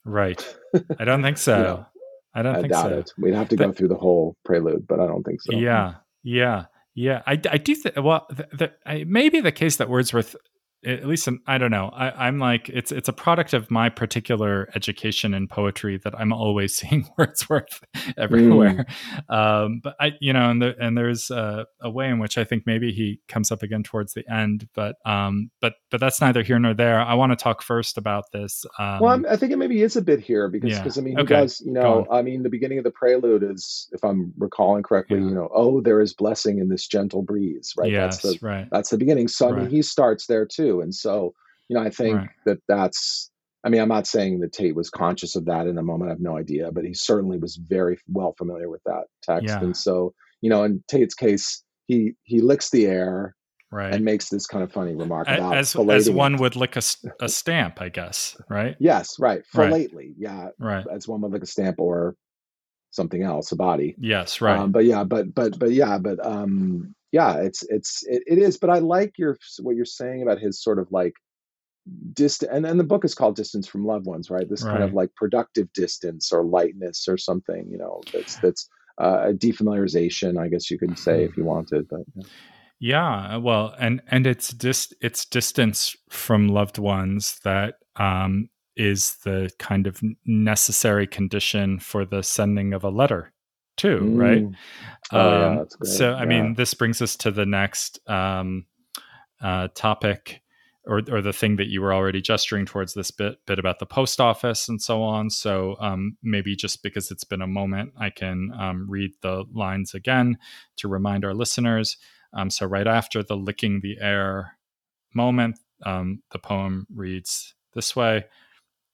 Right. I don't think [LAUGHS] so. know, I don't I think doubt so. It. We'd have to go through the whole prelude, but I don't think so. Yeah. Yeah. Yeah. I, I do think, well, the, the, I, maybe the case that Wordsworth at least in, I don't know. I, am like it's it's a product of my particular education in poetry that I'm always [LAUGHS] seeing Wordsworth everywhere. Mm. Um, but I, you know, and the, and there's a, a, way in which I think maybe he comes up again towards the end. But um, but but that's neither here nor there. I want to talk first about this. Um, well, I'm, i think it maybe is a bit here because because yeah. I mean he okay. does you know I mean the beginning of the prelude is if I'm recalling correctly yeah. you know oh there is blessing in this gentle breeze right yes, that's the right. that's the beginning. So I mean he starts there too and so, you know, I think right. that that's, I mean, I'm not saying that Tate was conscious of that in the moment. I have no idea, but he certainly was very well familiar with that text. Yeah. And so, you know, in Tate's case, he, he licks the air right. and makes this kind of funny remark about as, as one would lick a, [LAUGHS] a stamp, I guess. Right. yes. Right. Philately. Right. Yeah. Right. As one would lick a stamp or something else, a body. Yes. Right. Um, but yeah, but, but, but yeah, but, um, yeah, it's it's it, it is. But I like your what you're saying about his sort of like distance, and and the book is called Distance from Loved Ones, right? This right. kind of like productive distance or lightness or something, you know, that's that's uh, a defamiliarization, I guess you could say if you wanted, but. Yeah. Yeah, well, and and it's just it's distance from loved ones that um, is the kind of necessary condition for the sending of a letter too, mm. right? Oh, um, yeah, so, I yeah. mean, this brings us to the next um, uh, topic, or or the thing that you were already gesturing towards this bit bit about the post office and so on. So um, maybe just because it's been a moment, I can um, read the lines again to remind our listeners. Um, so right after the licking the air moment, um, the poem reads this way: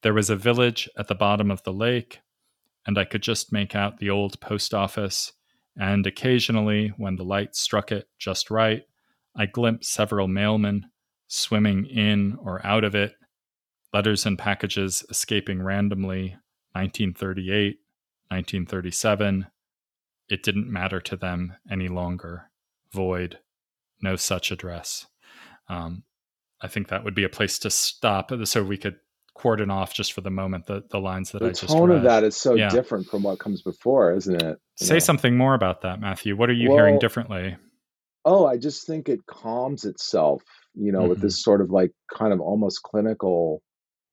There was a village at the bottom of the lake, and I could just make out the old post office. And occasionally, when the light struck it just right, I glimpsed several mailmen swimming in or out of it, letters and packages escaping randomly 1938, 1937. It didn't matter to them any longer. Void, no such address. Um, I think that would be a place to stop so we could cordon off just for the moment the, the lines that the I just tone read. of that is so yeah. different from what comes before, isn't it? You Say know? something more about that, Matthew. What are you well, hearing differently? Oh, I just think it calms itself, you know, mm-hmm. with this sort of like kind of almost clinical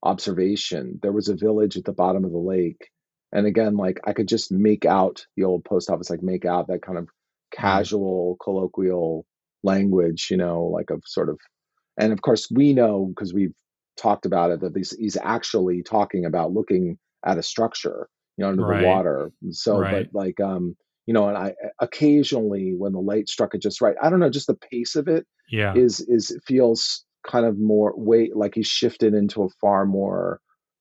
observation. There was a village at the bottom of the lake. And again, like I could just make out the old post office, like make out that kind of mm-hmm. casual, mm-hmm. colloquial language, you know, like of sort of, and of course we know because we've talked about it that he's, he's actually talking about looking at a structure, you know, under right. the water. So, right. but like, um, you know, and I occasionally when the light struck it just right, I don't know, just the pace of it yeah. is is feels kind of more weight like he's shifted into a far more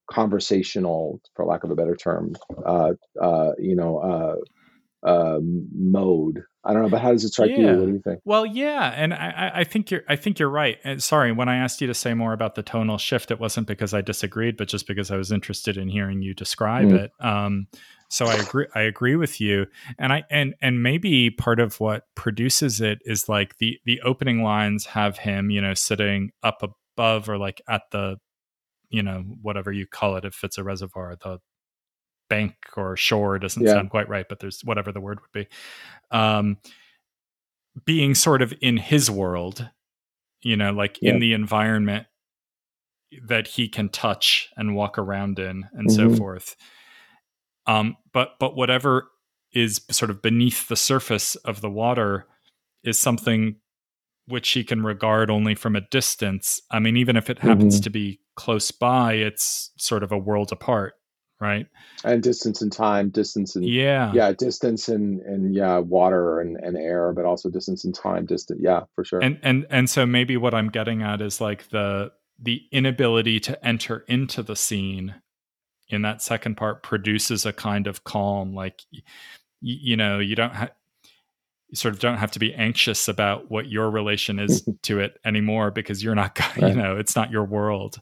conversational, for lack of a better term, uh, uh, you know, uh, uh, mode. I don't know, but how does it strike yeah. you? What do you think? Well, yeah, and I, I think you're I think you're right. And sorry, when I asked you to say more about the tonal shift, it wasn't because I disagreed, but just because I was interested in hearing you describe mm. it. Um, so I agree. I agree with you, and I and and maybe part of what produces it is like the the opening lines have him, you know, sitting up above or like at the, you know, whatever you call it, if it's a reservoir, the bank or shore doesn't yeah. sound quite right, but there's whatever the word would be. Um, being sort of in his world, you know, like yeah. in the environment that he can touch and walk around in and mm-hmm. so forth. Um, but but whatever is sort of beneath the surface of the water is something which he can regard only from a distance. I mean, even if it happens mm-hmm. to be close by, it's sort of a world apart right? And distance and time, distance and yeah, yeah, distance and and yeah, water and, and air, but also distance and time, distance. Yeah, for sure. And and and so maybe what I'm getting at is like the the inability to enter into the scene in that second part produces a kind of calm, like y- you know, you don't have you sort of don't have to be anxious about what your relation is [LAUGHS] to it anymore because you're not you know it's not your world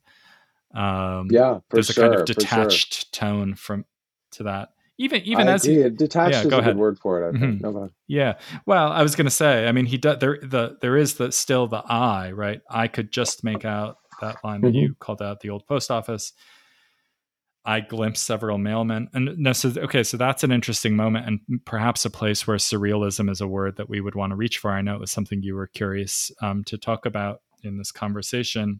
um, yeah, there's sure, a kind of detached sure. tone from to that. Even even I as agree. He, detached yeah, is a ahead. good word for it. I think. Mm-hmm. No, yeah. Well, I was going to say. I mean, he does. There the there is the still the I right. I could just make out that line that mm-hmm. you called out the old post office. I glimpsed several mailmen, and no, so okay, so that's an interesting moment, and perhaps a place where surrealism is a word that we would want to reach for. I know it was something you were curious um, to talk about in this conversation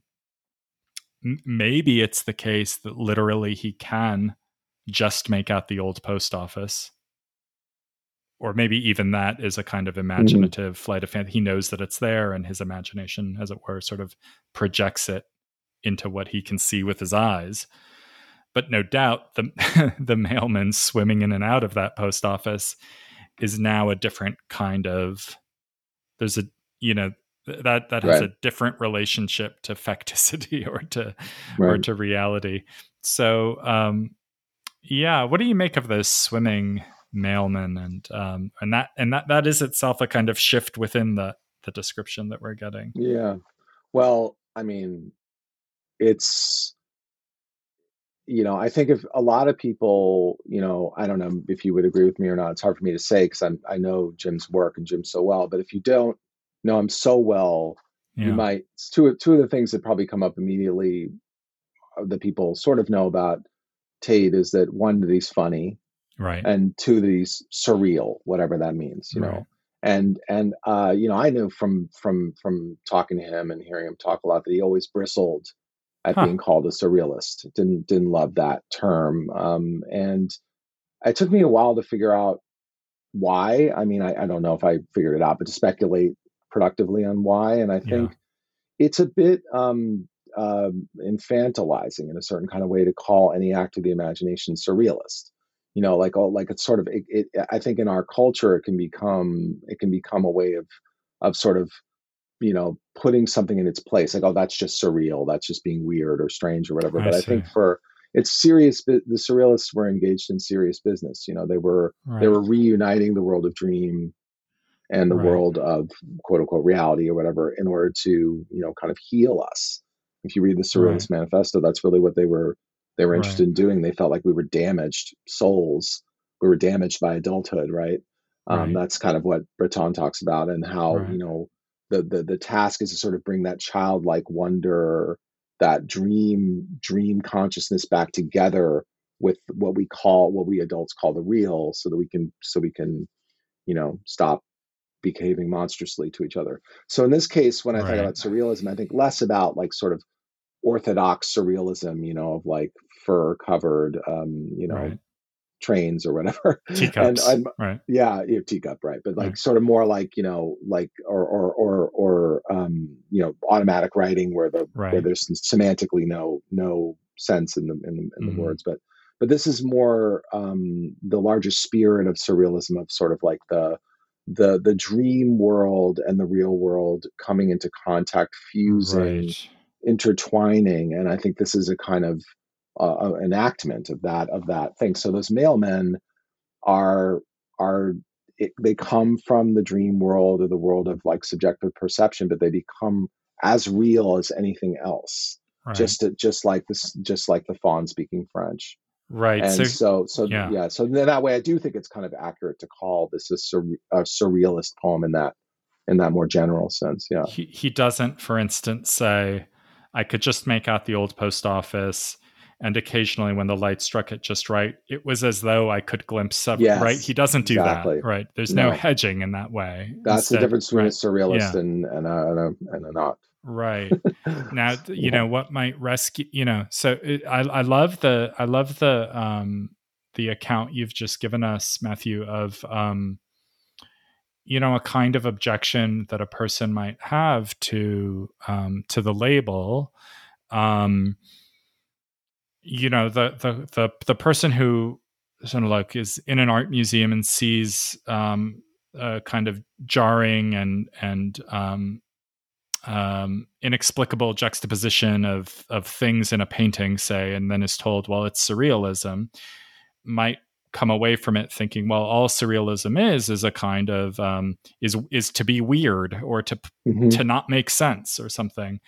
maybe it's the case that literally he can just make out the old post office or maybe even that is a kind of mm-hmm. imaginative mm-hmm. flight of fantasy. He knows that it's there, and his imagination, as it were, sort of projects it into what he can see with his eyes. But no doubt, the [LAUGHS] the mailman swimming in and out of that post office is now a different kind of. There's a you know that that has right. a different relationship to facticity [LAUGHS] or to right. or to reality so um yeah what do you make of those swimming mailmen and um and that and that that is itself a kind of shift within the the description that we're getting yeah well i mean it's you know i think if a lot of people you know i don't know if you would agree with me or not it's hard for me to say because i i know jim's work and jim so well but if you don't know him so well, yeah. you might two two of the things that probably come up immediately uh, that people sort of know about Tate is that one that he's funny, right, and two that he's surreal, whatever that means, you right. know. And and uh, you know, I knew from from from talking to him and hearing him talk a lot that he always bristled at huh. being called a surrealist. Didn't didn't love that term. Um, and it took me a while to figure out why. I mean, I, I don't know if I figured it out, but to speculate productively on why, and I think yeah. it's a bit um, um, infantilizing in a certain kind of way to call any act of the imagination surrealist. You know, like all like it's sort of it, it, I think in our culture it can become it can become a way of of sort of you know putting something in its place like oh that's just surreal that's just being weird or strange or whatever I but see. i think for it's serious the surrealists were engaged in serious business you know they were right. they were reuniting the world of dream and the right. world of quote unquote reality or whatever in order to you know kind of heal us. If you read the surrealist right. manifesto that's really what they were they were interested in doing. They felt like we were damaged souls. We were damaged by adulthood right? Um, that's kind of what breton talks about and how you know the, the the task is to sort of bring that childlike wonder that dream dream consciousness back together with what we call what we adults call the real so that we can so we can you know stop behaving monstrously to each other so in this case when i right. think about surrealism i think less about like sort of orthodox surrealism you know of like fur covered um you know right trains or whatever. Teacups, and, right? Yeah, yeah, teacup, right? But like right. sort of more like you know, like or or or or um, you know, automatic writing where the right. where there's semantically no no sense in the in the, in the mm-hmm. words, but but this is more um, the larger spirit of surrealism of sort of like the the the dream world and the real world coming into contact, fusing, right. intertwining, and I think this is a kind of uh, enactment of that of that thing. So those mailmen are are it, they come from the dream world or the world of like subjective perception, but they become as real as anything else. Right. Just just like this, just like the fawn speaking French. Right. And so, so, so yeah. yeah. So then that way, I do think it's kind of accurate to call this a, a surrealist poem in that in that more general sense. Yeah. He he doesn't, for instance, say, "I could just make out the old post office." and occasionally when the light struck it just right it was as though i could glimpse of yes, right he doesn't do exactly. that right there's no. no. hedging in that way that's Instead, the difference between right. a surrealist yeah. and, and, a, and, a, and a not right. [LAUGHS] Now you know what might rescue you know so it, i i love the i love the um the account you've just given us matthew of um you know a kind of objection that a person might have to um to the label. Um you know the the the the person who sort of like is in an art museum and sees um, a kind of jarring and and um, um, inexplicable juxtaposition of of things in a painting, say, and then is told, "Well, it's surrealism," might come away from it thinking, "Well, all surrealism is is a kind of um, is is to be weird or to mm-hmm. to not make sense or something."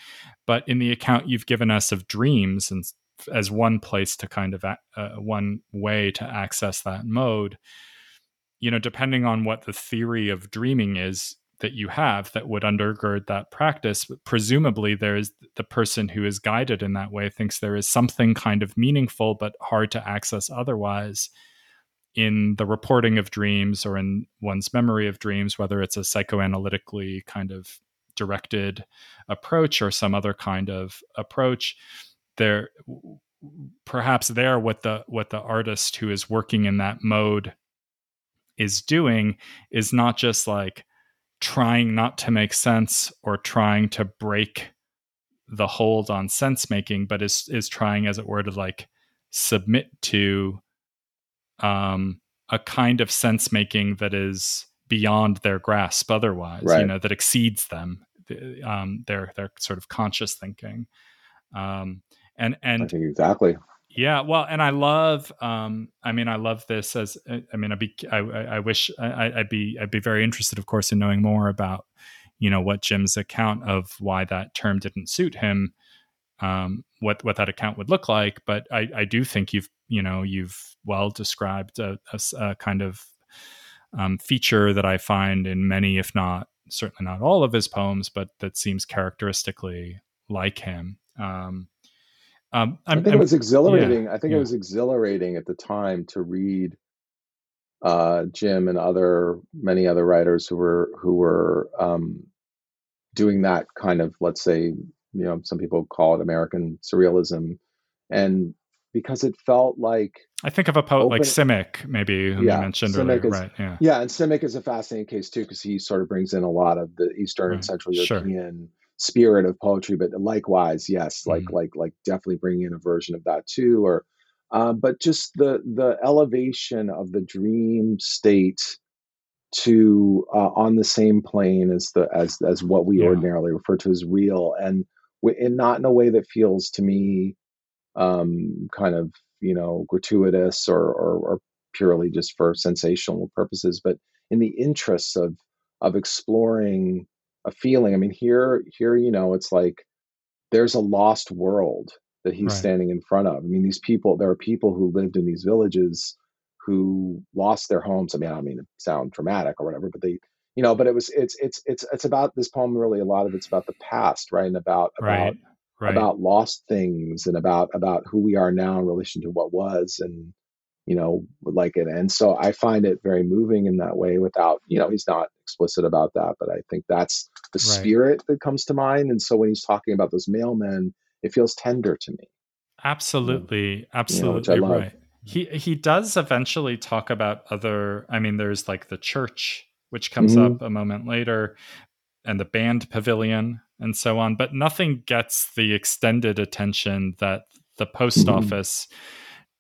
But in the account you've given us of dreams and as one place to kind of uh, one way to access that mode you know depending on what the theory of dreaming is that you have that would undergird that practice. Presumably there is the person who is guided in that way thinks there is something kind of meaningful but hard to access otherwise in the reporting of dreams or in one's memory of dreams whether it's a psychoanalytically kind of directed approach or some other kind of approach. There perhaps there what the what the artist who is working in that mode is doing is not just like trying not to make sense or trying to break the hold on sense making but is is trying as it were to like submit to um a kind of sense making that is beyond their grasp otherwise right. you know that exceeds them um their their sort of conscious thinking um and and exactly yeah well and i love um i mean i love this as i mean i'd be i, I wish I, i'd be i'd be very interested of course in knowing more about you know what jim's account of why that term didn't suit him um what what that account would look like but i i do think you've you know you've well described a, a, a kind of um, feature that i find in many if not certainly not all of his poems but that seems characteristically like him um um, i think I'm, it was exhilarating. Yeah, I think yeah. it was exhilarating at the time to read uh, Jim and other many other writers who were who were um, doing that kind of let's say you know some people call it American surrealism, and because it felt like I think of a poet open, like Simic, maybe who yeah, you mentioned Simic earlier, is, right? Yeah, yeah, and Simic is a fascinating case too because he sort of brings in a lot of the Eastern right. and Central European sure. Spirit of poetry, but likewise, yes, like mm. like like definitely bringing in a version of that too, or uh, but just the the elevation of the dream state to uh, on the same plane as the as as what we yeah. ordinarily refer to as real, and and not in a way that feels to me um, kind of you know gratuitous or, or, or purely just for sensational purposes, but in the interests of of exploring a feeling. I mean, here here you know it's like there's a lost world that he's right. standing in front of. I mean, these people, there are people who lived in these villages who lost their homes. I mean, I don't mean to sound dramatic or whatever, but they, you know, but it was, it's, it's, it's, it's about this poem. Really, a lot of it's about the past, right, and about about right. Right. about lost things and about about who we are now in relation to what was and you know like it and so i find it very moving in that way without you know he's not explicit about that but i think that's the right. spirit that comes to mind and so when he's talking about those mailmen it feels tender to me. Absolutely, absolutely you know, right. He he does eventually talk about other. I mean, there's like the church, which comes mm-hmm. up a moment later, and the band pavilion, and so on. But nothing gets the extended attention that the post mm-hmm. office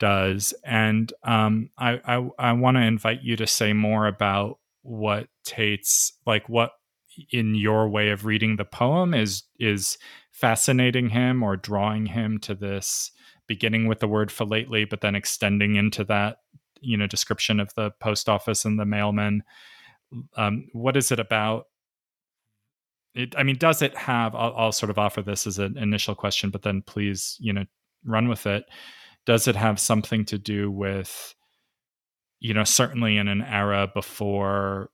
does. And um, I I, I want to invite you to say more about what Tate's like. What in your way of reading the poem is is fascinating him or drawing him to this beginning with the word philately but then extending into that you know description of the post office and the mailman um, what is it about it i mean does it have I'll, I'll sort of offer this as an initial question but then please you know run with it does it have something to do with you know certainly in an era before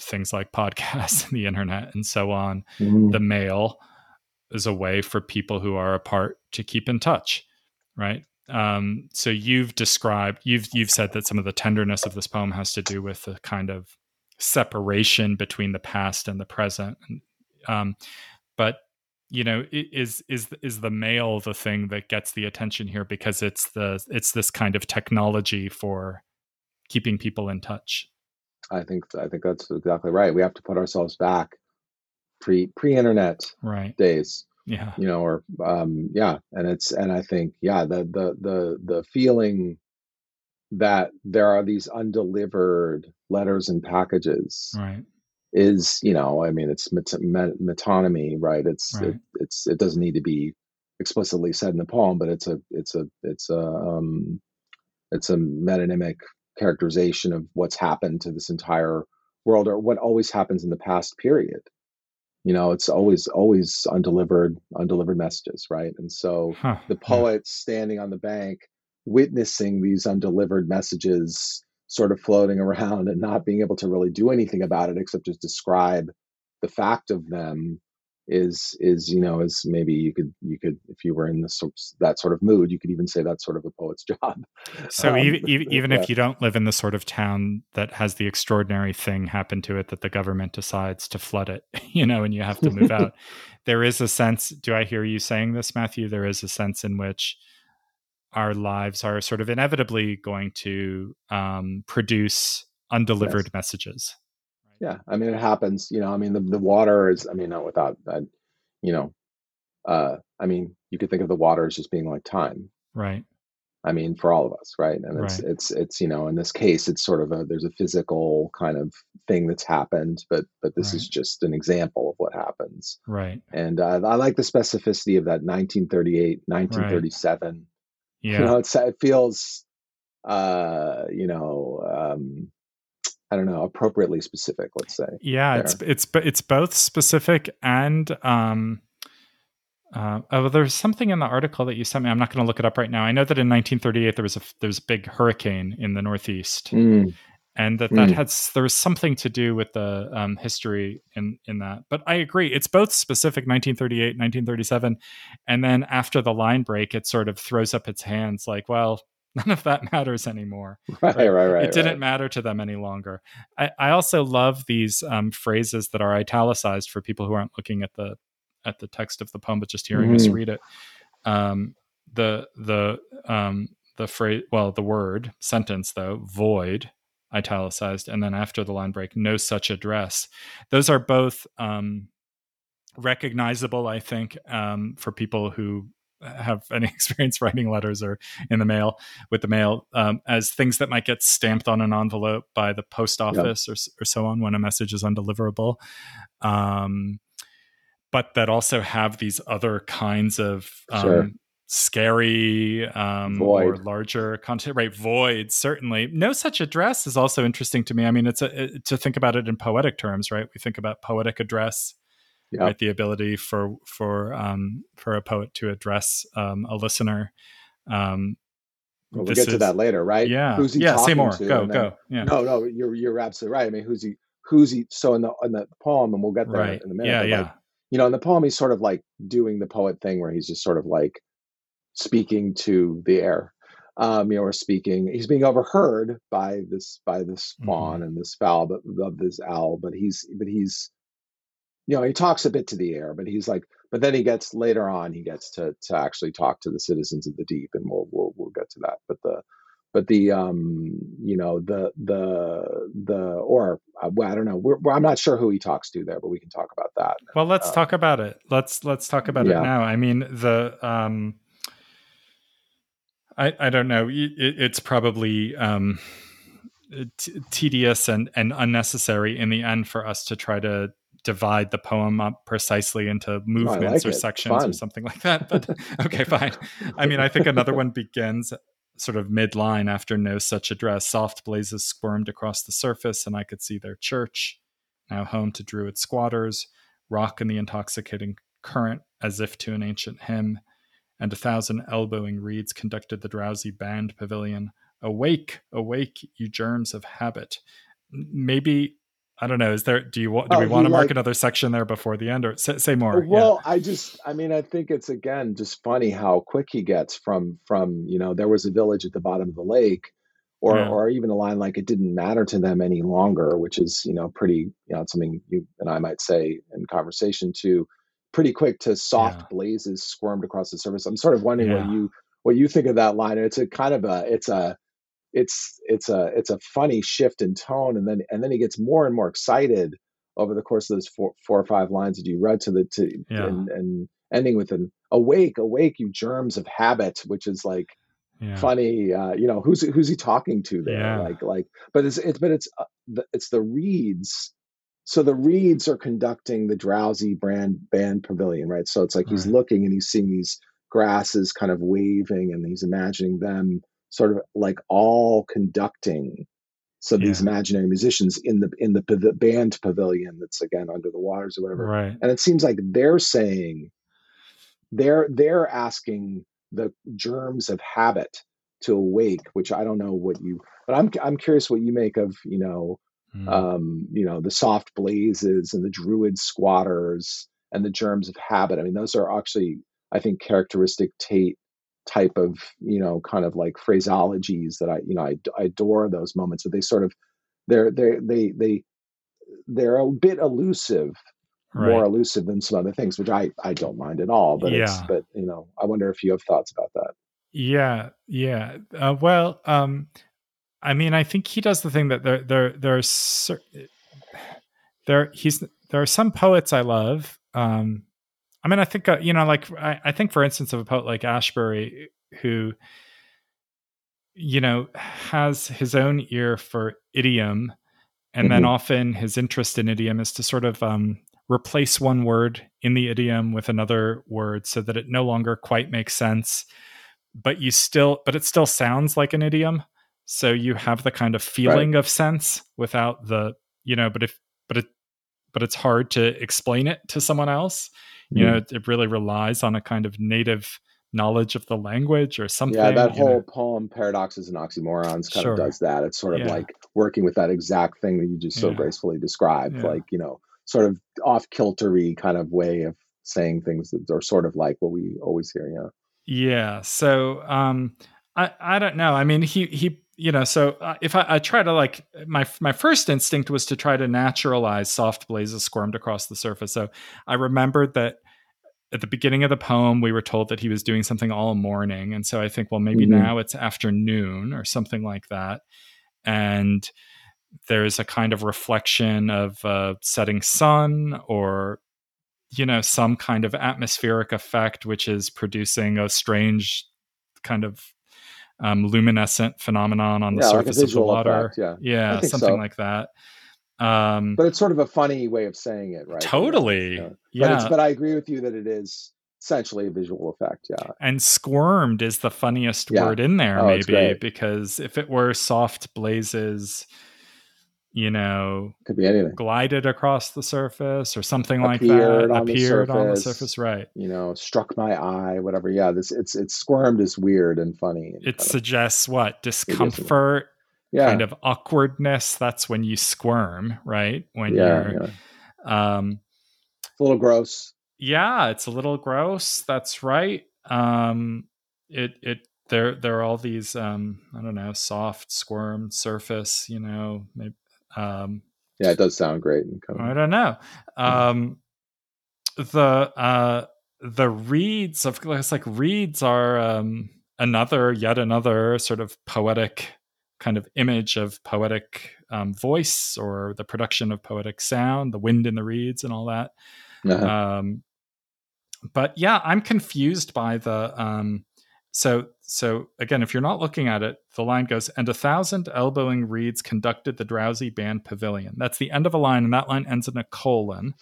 things like podcasts [LAUGHS] and the internet and so on mm-hmm. the mail is a way for people who are apart to keep in touch, right? Um, so you've described you've you've said that some of the tenderness of this poem has to do with the kind of separation between the past and the present. Um, but you know, is is is the mail the thing that gets the attention here because it's the it's this kind of technology for keeping people in touch. I think I think that's exactly right. We have to put ourselves back pre pre internet right. days yeah you know or um yeah and it's and i think yeah the the the the feeling that there are these undelivered letters and packages right is you know i mean it's met- met- metonymy right it's right. It, it's it doesn't need to be explicitly said in the poem but it's a it's a it's a um it's a metonymic characterization of what's happened to this entire world or what always happens in the past period you know it's always always undelivered undelivered messages right and so huh, the poet yeah. standing on the bank witnessing these undelivered messages sort of floating around and not being able to really do anything about it except just describe the fact of them is is you know is maybe you could you could if you were in this that sort of mood you could even say that's sort of a poet's [LAUGHS] job so um, even, even yeah. if you don't live in the sort of town that has the extraordinary thing happen to it that the government decides to flood it [LAUGHS] you know and you have to move out [LAUGHS] there is a sense do i hear you saying this matthew there is a sense in which our lives are sort of inevitably going to um, produce undelivered yes. messages yeah i mean it happens you know i mean the, the water is i mean not without that you know uh i mean you could think of the water as just being like time right i mean for all of us right and it's right. it's it's you know in this case it's sort of a there's a physical kind of thing that's happened but but this right. is just an example of what happens right and uh, i like the specificity of that 1938 1937 right. Yeah you know it's, it feels uh you know um I don't know, appropriately specific, let's say. Yeah, there. it's it's it's both specific and um uh, oh, there's something in the article that you sent me. I'm not going to look it up right now. I know that in 1938 there was a there was a big hurricane in the Northeast, mm. And that that mm. had there was something to do with the um, history in in that. But I agree, it's both specific 1938, 1937, and then after the line break, it sort of throws up its hands like, well, [LAUGHS] none of that matters anymore. [LAUGHS] Right, right, right. right it didn't right. matter to them any longer. I, I also love these um, phrases that are italicized for people who aren't looking at the at the text of the poem, but just hearing mm. us read it. Um, the the um, the phrase well the word sentence though void italicized and then after the line break no such address those are both um, recognizable i think um, for people who have [LAUGHS] any experience writing letters or in the mail with the mail um, as things that might get stamped on an envelope by the post office yep. or, or so on when a message is undeliverable um, but that also have these other kinds of um, sure. Scary um, or larger content right void certainly no such address is also interesting to me i mean it's a, it, to think about it in poetic terms right we think about poetic address right the ability for for um, for a poet to address um, a listener um, well, we'll get is, to that later, right? Yeah. Who's he yeah. Say more. To? Go. Then, go. Yeah. No, no. You're you're absolutely right. I mean, who's he? Who's he? So in the in the poem, and we'll get there right. in a minute. Yeah. yeah. Like, you know, in the poem, he's sort of like doing the poet thing, where he's just sort of like speaking to the air. Um, you know, or speaking. He's being overheard by this by this fawn mm-hmm. and this fowl, but of this owl. But he's but he's you know, he talks a bit to the air, but he's like, but then he gets later on, he gets to to actually talk to the citizens of the deep, and we'll we'll we'll get to that. But the but the um you know the the the or uh, well, I don't know. We're, we're, I'm not sure who he talks to there, but we can talk about that. Well, let's uh, talk about it. Let's let's talk about yeah. it now. I mean the um. I, I don't know. It, it's probably um, t- tedious and, and unnecessary in the end for us to try to divide the poem up precisely into movements like or it. sections Fun. or something like that. But [LAUGHS] okay, fine. I mean, I think another one begins sort of midline after no such address. Soft blazes squirmed across the surface, and I could see their church, now home to Druid squatters, rock in the intoxicating current as if to an ancient hymn, and a thousand elbowing reeds conducted the drowsy band pavilion. Awake, awake, you germs of habit. Maybe I don't know. Is there? Do you want? Do oh, we want to mark like, another section there before the end, or say, say more? Well, yeah. I just, I mean, I think it's again just funny how quick he gets from from you know there was a village at the bottom of the lake, or yeah. or even a line like it didn't matter to them any longer, which is you know pretty you know something you and I might say in conversation too, pretty quick to soft yeah. blazes squirmed across the surface. I'm sort of wondering what you what you think of that line. It's a kind of a it's a it's it's a it's a funny shift in tone and then and then he gets more and more excited over the course of those four, four or five lines that you read to the to yeah. and, and ending with an awake awake you germs of habit which is like yeah. funny uh, you know who's who's he talking to there yeah. like like but it's it's but it's uh, the, it's the reeds so the reeds are conducting the drowsy brand band pavilion right? So it's like he's mm-hmm. looking and he's seeing these grasses kind of waving and he's imagining them sort of like all conducting. So yeah. these imaginary musicians in the in the pav- band pavilion that's again under the waters or whatever. Right. And it seems like they're saying they're they're asking the germs of habit to awake which i don't know what you but i'm i'm curious what you make of you know mm. um you know the soft blazes and the druid squatters and the germs of habit i mean those are actually i think characteristic tate type of you know kind of like phraseologies that I you know I, I adore those moments but they sort of they're they they they they're a bit elusive right. more elusive than some other things which I I don't mind at all but yeah. it's but you know I wonder if you have thoughts about that yeah yeah uh, well um I mean I think he does the thing that there there there's there he's there are some poets I love um I mean, I think uh, you know, like I, I, think, for instance, of a poet like Ashbery, who you know has his own ear for idiom, and mm-hmm. then often his interest in idiom is to sort of um, replace one word in the idiom with another word, so that it no longer quite makes sense, but you still, but it still sounds like an idiom. So you have the kind of feeling right. of sense without the, you know, but if, but it, but it's hard to explain it to someone else you mm. know it, it, really relies on a kind of native knowledge of the language or something yeah that whole know. poem paradoxes and oxymorons kind sure. of does that it's sort of yeah. like working with that exact thing that you just so yeah. gracefully described yeah. like you know sort of off kiltery kind of way of saying things that are sort of like what we always hear yeah yeah so um i i don't know i mean he he you know so uh, if I, I, try to like my my first instinct was to try to naturalize soft blazes squirmed across the surface so i remembered that at the beginning of the poem, we were told that he was doing something all morning. And so I think, well, maybe Mhm. now it's afternoon or something like that. And there's a kind of reflection of a setting sun or, you know, some kind of atmospheric effect, which is producing a strange kind of um, luminescent phenomenon on the Yeah, like surface of the water. effect, yeah. Yeah, something so. like that. Um, But it's sort of a funny way of saying it, right? totally. Yeah. But Yeah. but I agree with you that it is essentially a visual effect. Yeah. and squirmed is the funniest Yeah. word in there Oh, maybe because if it were soft blazes you know Could be anything. glided across the surface or something like that on the appeared on the surface. right You know, struck my eye, whatever. Yeah, this it's it's squirmed is weird and funny. And it kind of- suggests what discomfort yeah, kind of awkwardness that's when you squirm right when yeah, you're yeah. um It's a little gross. yeah it's a little gross that's right um it it there there are all these um i don't know soft squirmed surface you know maybe um Yeah, it does sound great. I don't know um the uh the reeds of it's like reeds are um another yet another sort of poetic kind of image of poetic um, voice or the production of poetic sound the wind in the reeds and all that uh-huh. um, but yeah, I'm confused by the um, so so again, if you're not looking at it, the line goes, and a thousand elbowing reeds conducted the drowsy band pavilion. That's the end of a line, and that line ends in a colon.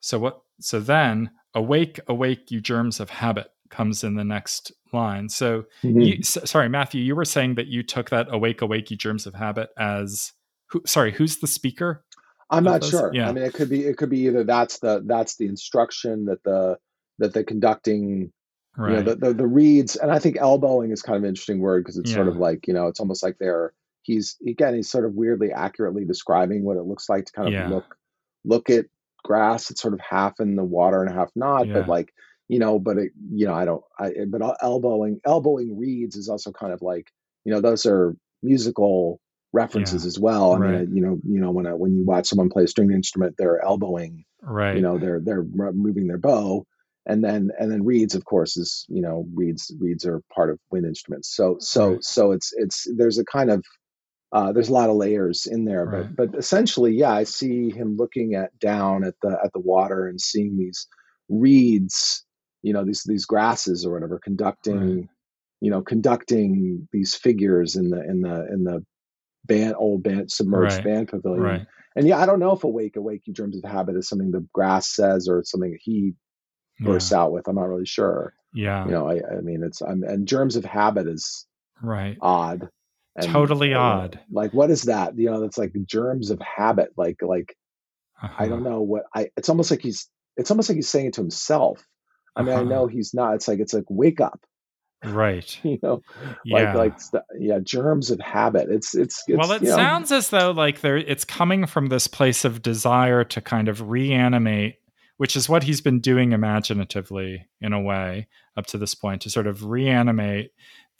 So what? So then, awake, awake, you germs of habit comes in the next line. So Mhm. you, s- sorry, Matthew, you were saying that you took that awake, awake, you germs of habit as who? Sorry, who's the speaker? I'm not those? sure. Yeah. I mean, it could be it could be either that's the that's the instruction that the that the conducting Right. you know the, the the reeds and i think elbowing is kind of an interesting word because it's sort of like you know it's almost like they're he's again he's sort of weirdly accurately describing what it looks like to kind of Yeah. look look at grass it's sort of half in the water and half not Yeah. but like you know but it you know i don't i eh, but elbowing elbowing reeds is also kind of like you know those are musical references as well i Right. mean you know you know when I, when you watch someone play a string instrument they're elbowing right. you know they're they're moving their bow and then and then reeds of course is you know reeds reeds are part of wind instruments so so Right. so it's it's there's a kind of uh, there's a lot of layers in there Right. but but essentially yeah i see him looking at down at the at the water and seeing these reeds you know these these grasses or whatever conducting Right. you know conducting these figures in the in the in the band old band submerged band pavilion Right. and yeah, I don't know if awake, awake, you germs of habit is something the grass says or something that he bursts out with. I'm not really sure. Yeah. You know, I, I mean, it's I'm and germs of habit is Right. odd. And, Totally uh, odd. Like, what is that? You know, that's like germs of habit. Like, like I don't Uh-huh. know what I. It's almost like he's. It's almost like he's saying it to himself. I mean, I Uh-huh. know he's not. It's like it's like wake up. Right. [LAUGHS] You know, Yeah. like like st- yeah, germs of habit. It's it's, it's well, it you know, sounds as though like there it's coming from this place of desire to kind of reanimate, which is what he's been doing imaginatively in a way up to this point to sort of reanimate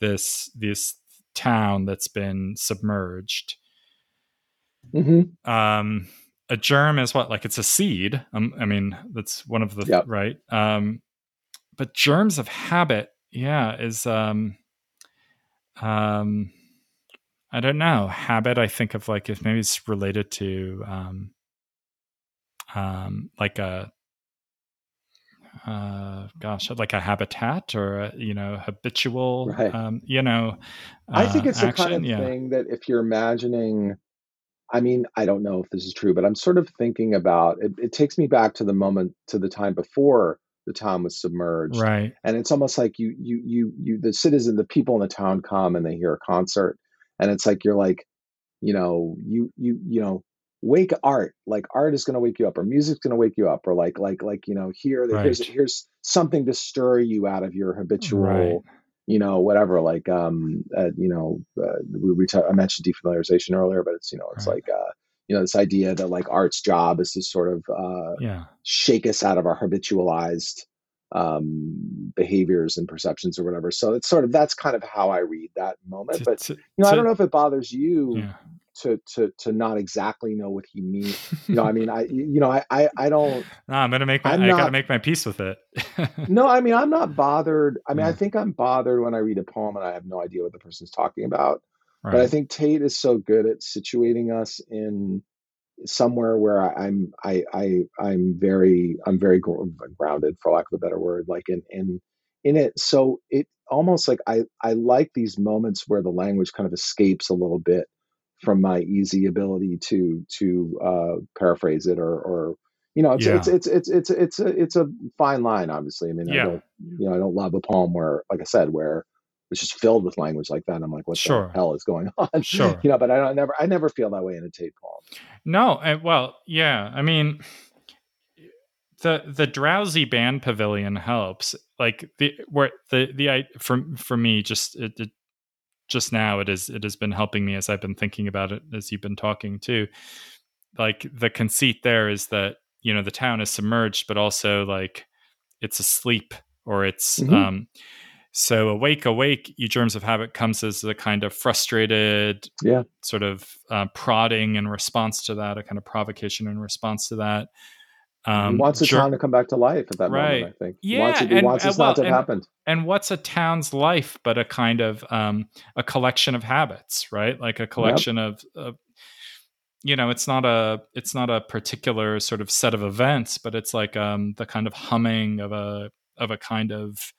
this this town that's been submerged. mhm, um a germ is what like it's a seed um, i mean that's one of the Yep. right um but germs of habit yeah is um um i don't know habit i think of like if maybe it's related to um um like a uh gosh like a habitat or a, you know habitual Right. um you know I think uh, it's the kind of yeah thing that if you're imagining, I mean, I don't know if this is true, but I'm sort of thinking about it. It takes me back to the moment, to the time before the town was submerged, right and it's almost like you, you, you, you, the citizen, the people in the town come and they hear a concert, and it's like you're like, you know, you, you, you know, wake art, like art is going to wake you up, or music's going to wake you up, or like, like, like, you know, here, here's, Right. here's something to stir you out of your habitual Right. you know, whatever, like, um, uh, you know, uh, we, we ta- I mentioned defamiliarization earlier, but it's, you know, it's Right. like, uh, you know, this idea that like art's job is to sort of uh, yeah shake us out of our habitualized um, behaviors and perceptions or whatever. So it's sort of that's kind of how I read that moment. But you know, I to- don't know if it bothers you yeah to to to not exactly know what he means. You know, I mean, I [LAUGHS] you know, I I, I don't. No, I'm gonna make my. I'm I got to make my peace with it. [LAUGHS] no, I mean, I'm not bothered. I mean, yeah. I think I'm bothered when I read a poem and I have no idea what the person's talking about. Right. But I think Tate is so good at situating us in somewhere where I'm I I I'm very I'm very grounded for lack of a better word like in in in it so it almost like I I like these moments where the language kind of escapes a little bit from my easy ability to to uh, paraphrase it or or you know it's, yeah. it's it's it's it's it's a it's a fine line obviously I mean yeah. I don't you know I don't love a poem where like I said where it's just filled with language like that. I'm like, what sure. the hell is going [LAUGHS] on? Sure. you know, but I don't never I never feel that way in a Tate poem. No, I, well, yeah. I mean, the the drowsy band pavilion helps. Like the where the the I for for me just it, it just now it is it has been helping me as I've been thinking about it as you've been talking too. Like the conceit there is that you know the town is submerged, but also like it's asleep or it's mm-hmm. um so awake, awake, you germs of habit comes as a kind of frustrated, yeah, sort of uh, prodding in response to that, a kind of provocation in response to that. Um, he wants the ger- town to come back to life at that right. moment. I think. Yeah, he wants, it, and, wants this well, not to have and, happened. And what's a town's life but a kind of um, a collection of habits, right? Like a collection yep. of, of you know it's not a it's not a particular sort of set of events but it's like um the kind of humming of a of a kind of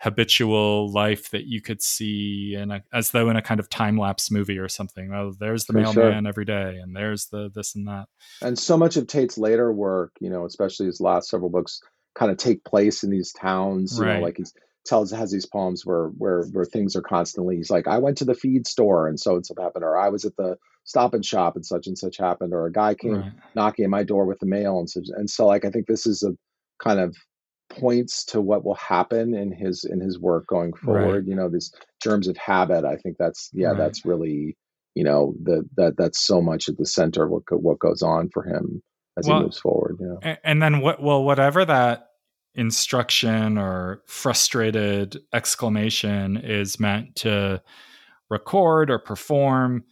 habitual life that you could see in a, as though in a kind of time lapse movie or something. Oh, there's the For mailman sure. every day, and there's the this and that. And so much of Tate's later work, you know, especially his last several books, kind of take place in these towns. You right. know, like he tells has these poems where where where things are constantly. He's like, I went to the feed store and so and so happened, or I was at the stop and shop and such and such happened, or a guy came right. knocking at my door with the mail and such. And so, like, I think this is a kind of points to what will happen in his in his work going forward right. you know these germs of habit i think that's yeah right. that's really you know the that that's so much at the center of what what goes on for him as well, he moves forward yeah and then what well whatever that instruction or frustrated exclamation is meant to record or perform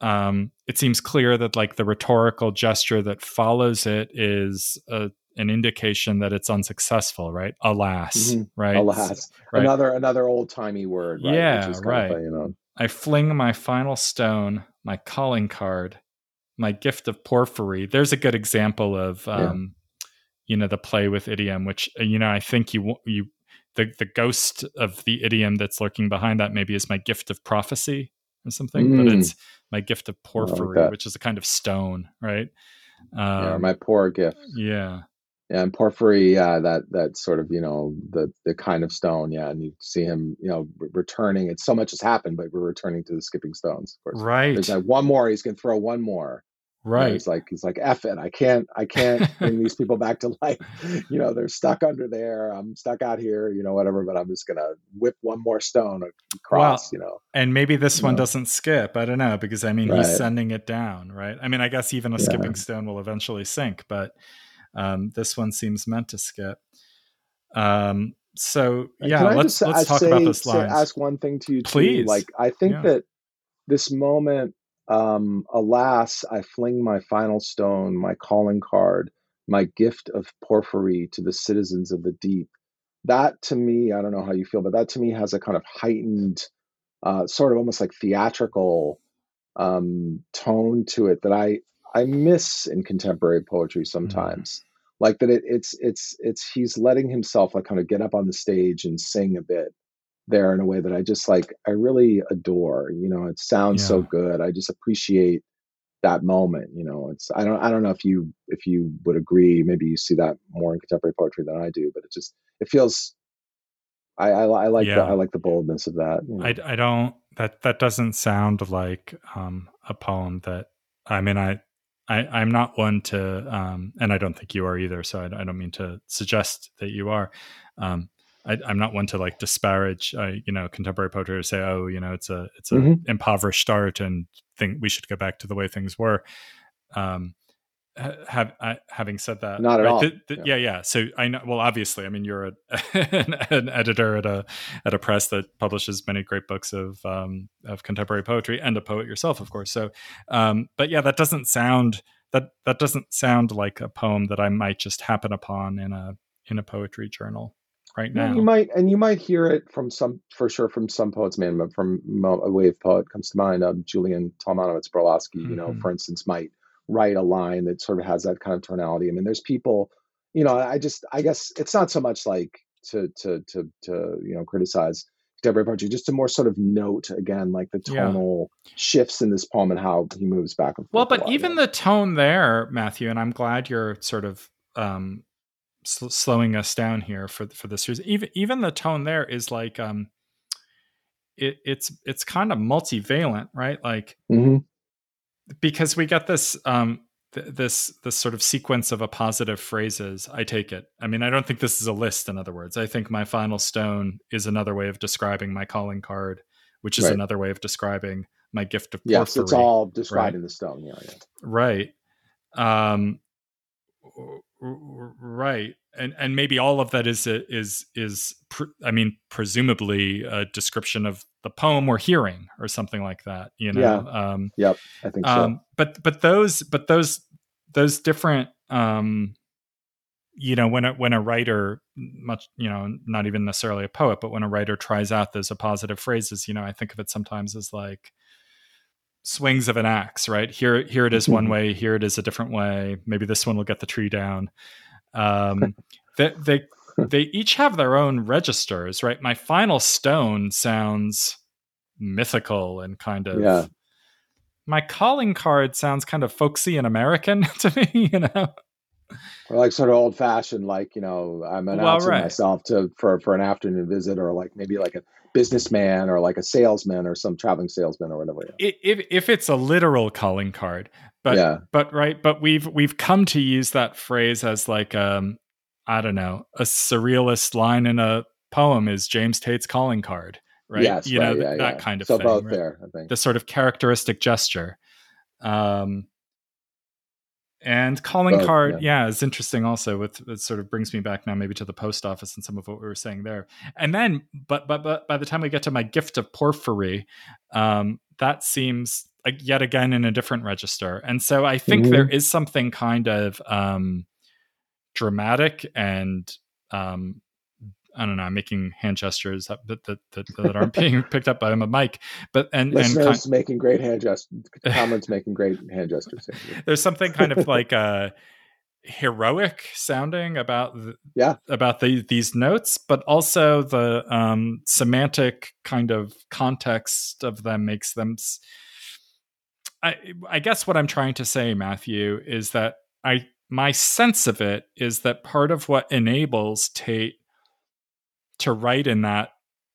um, it seems clear that like the rhetorical gesture that follows it is a an indication that it's unsuccessful, right? Alas, mm-hmm. right? Alas, right. another another old timey word. Right? Yeah, right. A, you know, I fling my final stone, my calling card, my gift of porphyry. There's a good example of, um, yeah. you know, the play with idiom, which uh, you know I think you you the the ghost of the idiom that's lurking behind that maybe is my gift of prophecy or something, mm. but it's my gift of porphyry, like which is a kind of stone, right? Um, yeah, my poor gift. Yeah and porphyry yeah that that sort of you know the the kind of stone yeah and you see him you know returning it's so much has happened but we're returning to the skipping stones of course right there's like one more he's gonna throw one more right he's like he's like F it I can't I can't bring these people back to [LAUGHS] life you know they're stuck under there I'm stuck out here you know whatever but I'm just gonna whip one more stone across you know and maybe this one know? doesn't skip I don't know because I mean right. he's sending it down right I mean I guess even a yeah. skipping stone will eventually sink but um, this one seems meant to skip. Um, so yeah, let's just, let's talk say, about this line. Ask one thing to you, please. Too. Like I think yeah. that this moment, um, alas, I fling my final stone, my calling card, my gift of porphyry to the citizens of the deep. That to me, I don't know how you feel, but that to me has a kind of heightened, uh, sort of almost like theatrical um, tone to it that I I miss in contemporary poetry mm. sometimes. Mm. Like that it, it's it's it's he's letting himself like kind of get up on the stage and sing a bit there in a way that I just like I really adore. You know, it sounds yeah. so good. I just appreciate that moment. You know, it's I don't I don't know if you if you would agree. Maybe you see that more in contemporary poetry than I do, but it just it feels. I I, I like yeah. the I like the boldness of that. You know? I I don't that that doesn't sound like um, a poem that I mean I I, am not one to, um, and I don't think you are either. So I, I don't mean to suggest that you are. Um, I, am not one to like disparage, uh, you know, contemporary poetry or say, oh, you know, it's a it's a mm-hmm. impoverished art and think we should go back to the way things were. Um, have, uh, having said that, not at right? all. The, the, yeah. yeah. yeah, So I know. Well, obviously, I mean, you're a, [LAUGHS] an, an, editor at a at a press that publishes many great books of um, of contemporary poetry, and a poet yourself, of course. So, um, but yeah, that doesn't sound that that doesn't sound like a poem that I might just happen upon in a in a poetry journal right now. you might, and you might hear it from some, for sure, from some poets. Man, but from a wave poet comes to mind. Um, Julian Talamantez Brolaski, mm-hmm. you know, for instance, might write a line that sort of has that kind of tonality. I mean, there's people, you know, I just, I guess it's not so much like to to to to you know criticize Deborah poetry, just to more sort of note again, like the tonal yeah. shifts in this poem and how he moves back and forth. Well, but even the tone there, Matthew, and I'm glad you're sort of um, sl- slowing us down here for for this reason. Even even the tone there is like um, it, it's it's kind of multivalent, right? Like mm-hmm. Because we get this um th- this this sort of sequence of appositive phrases. I take it. I mean, I don't think this is a list. In other words, I think my final stone is another way of describing my calling card, which is right. another way of describing my gift of porphyry. Yes, it's all described right? in the stone. Yeah, yeah. Right. Um, right and and maybe all of that is is is i mean presumably a description of the poem we're hearing or something like that you know yeah. um yep i think so um, but but those but those those different um you know when a when a writer much you know not even necessarily a poet but when a writer tries out those appositive phrases you know i think of it sometimes as like swings of an axe right here here it is one way here it is a different way maybe this one will get the tree down um, they, they they each have their own registers, right? My final stone sounds mythical and kind of. Yeah. My calling card sounds kind of folksy and American [LAUGHS] to me, you know. Or like sort of old fashioned, like you know, I'm announcing well, right. myself to for for an afternoon visit, or like maybe like a businessman, or like a salesman, or some traveling salesman, or whatever. If if it's a literal calling card, but yeah. but right, but we've we've come to use that phrase as like um I don't know, a surrealist line in a poem is James Tate's calling card, right? Yes, you right, know, yeah, that yeah. kind of so thing. both right? there, I think. The sort of characteristic gesture. Um and calling both, card, yeah. yeah, is interesting also with it sort of brings me back now maybe to the post office and some of what we were saying there. And then but but but by the time we get to my gift of porphyry, um, that seems yet again in a different register. And so I think mm-hmm. there is something kind of um, dramatic and um, I don't know, I'm making hand gestures that that, that, that aren't being [LAUGHS] picked up by a mic, but and listeners and making great hand gestures, [LAUGHS] comments making great hand gestures. There's something kind of [LAUGHS] like uh, heroic sounding about the, yeah about the, these notes, but also the um, semantic kind of context of them makes them. I I guess what I'm trying to say, Matthew, is that I my sense of it is that part of what enables Tate to write in that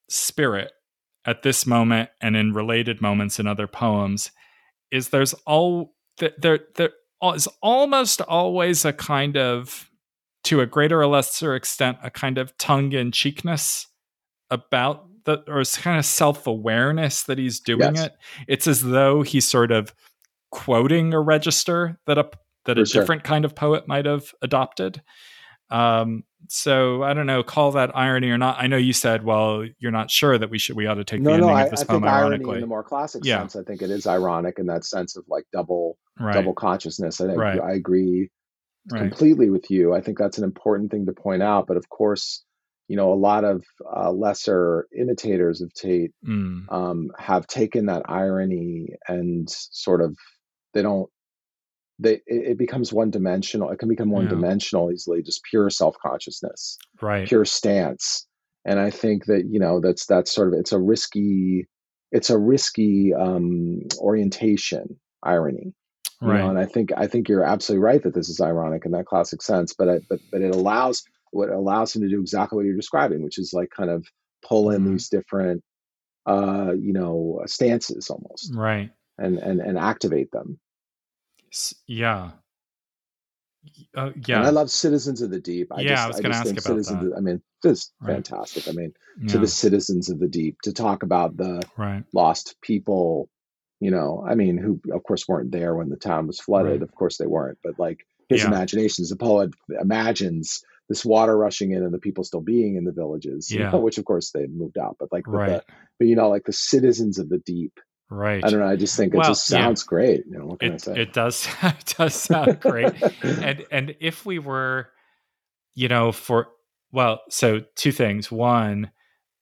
spirit at this moment and in related moments in other poems is there's all there there is almost always a kind of to a greater or lesser extent a kind of tongue-in-cheekness about the or kind of self-awareness that he's doing yes. it it's as though he's sort of quoting a register that a that For a sure. different kind of poet might have adopted. Um, so I don't know, call that irony or not. I know you said, well, you're not sure that we should we ought to take no, the ending no, of this I, poem think ironically. Irony in the more classic yeah. sense, I think it is ironic in that sense of like double right. double consciousness. I, right. I agree right. completely with you. I think that's an important thing to point out. But of course, you know, a lot of uh, lesser imitators of Tate mm. um, have taken that irony and sort of they don't they it, becomes one dimensional it can become one dimensional easily just pure self-consciousness right. pure stance. And i think that you know that's that's sort of it's a risky it's a risky um orientation irony you right. know and i think i think you're absolutely right that this is ironic in that classic sense but I, but but it allows what allows him to do exactly what you're describing which is like kind of pull in mm-hmm. these different uh you know stances almost. Right. And and and activate them yeah. Uh, yeah. And I love Citizens of the Deep. I yeah, just, I was going to ask about Citizens that. Of, I mean, just right. fantastic. I mean, yeah. to the citizens of the deep to talk about the right. lost people, you know, I mean, who of course weren't there when the town was flooded. Right. Of course they weren't, but like his Yeah. imaginations. The poet imagines this water rushing in and the people still being in the villages, you Yeah. know, which of course they moved out, but like, but, the, but you know, like the citizens of the deep. Right. I don't know. I just think it Well, just yeah. sounds great. You know, what can I It say? it does [LAUGHS] it does sound great. [LAUGHS] and and if we were you know for well so two things one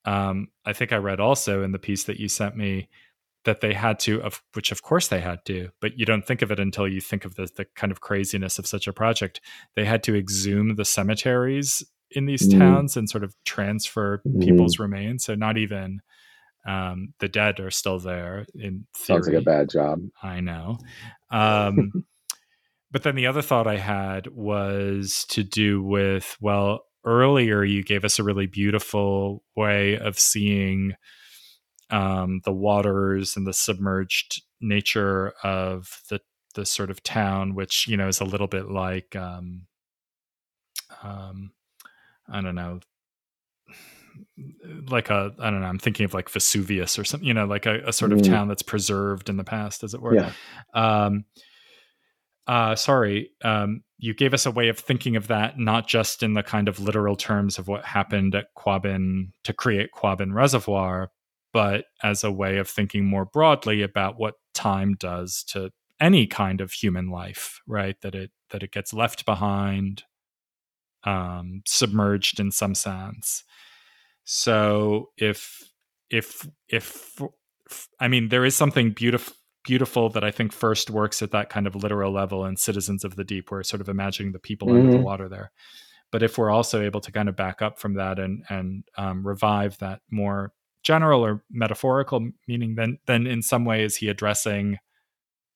um i think i read also in the piece that you sent me that they had to of which of course they had to but you don't think of it until you think of the, the kind of craziness of such a project they had to exhume the cemeteries in these Mm. towns and sort of transfer Mhm. people's remains so not even um, the dead are still there in theory Sounds like a bad job. I know. [LAUGHS] Um, but then the other thought I had was to do with well, earlier you gave us a really beautiful way of seeing um, the waters and the submerged nature of the the sort of town, which you know is a little bit like um, um, I don't know. Like a, I don't know. I'm thinking of like Vesuvius or something, you know, like a, a sort of Mm. town that's preserved in the past, as it were Yeah. um uh sorry um you gave us a way of thinking of that not just in the kind of literal terms of what happened at quabbin to create quabbin reservoir but as a way of thinking more broadly about what time does to any kind of human life right that it that it gets left behind um submerged in some sense so if if if I mean, there is something beautiful beautiful that I think first works at that kind of literal level in Citizens of the Deep, where sort of imagining the people under the Mhm. water there. But if we're also able to kind of back up from that and and um, revive that more general or metaphorical meaning, then then in some way is he addressing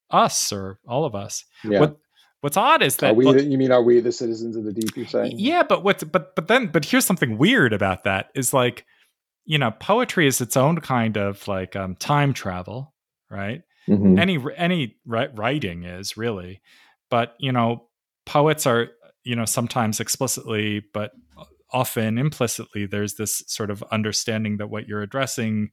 us or all of us? Yeah. What what's odd is that we? you mean are we the citizens of the deep? You're saying? yeah, but what's but but then but here's something weird about that is like, you know, poetry is its own kind of like um, time travel, right? Mhm. Any any writing is really, but you know, poets are you know sometimes explicitly, but often implicitly. There's this sort of understanding that what you're addressing,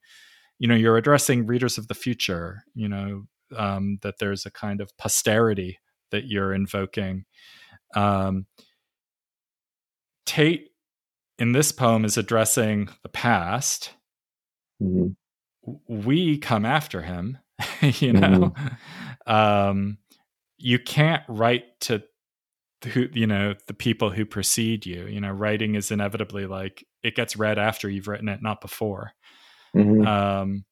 you know, you're addressing readers of the future. You know, um, that there's a kind of posterity that you're invoking. Um, Tate in this poem is addressing the past. Mhm. We come after him, [LAUGHS] you know. Um, you can't write to who you know the people who precede you. You know, writing is inevitably like it gets read after you've written it, not before. Mhm. Um,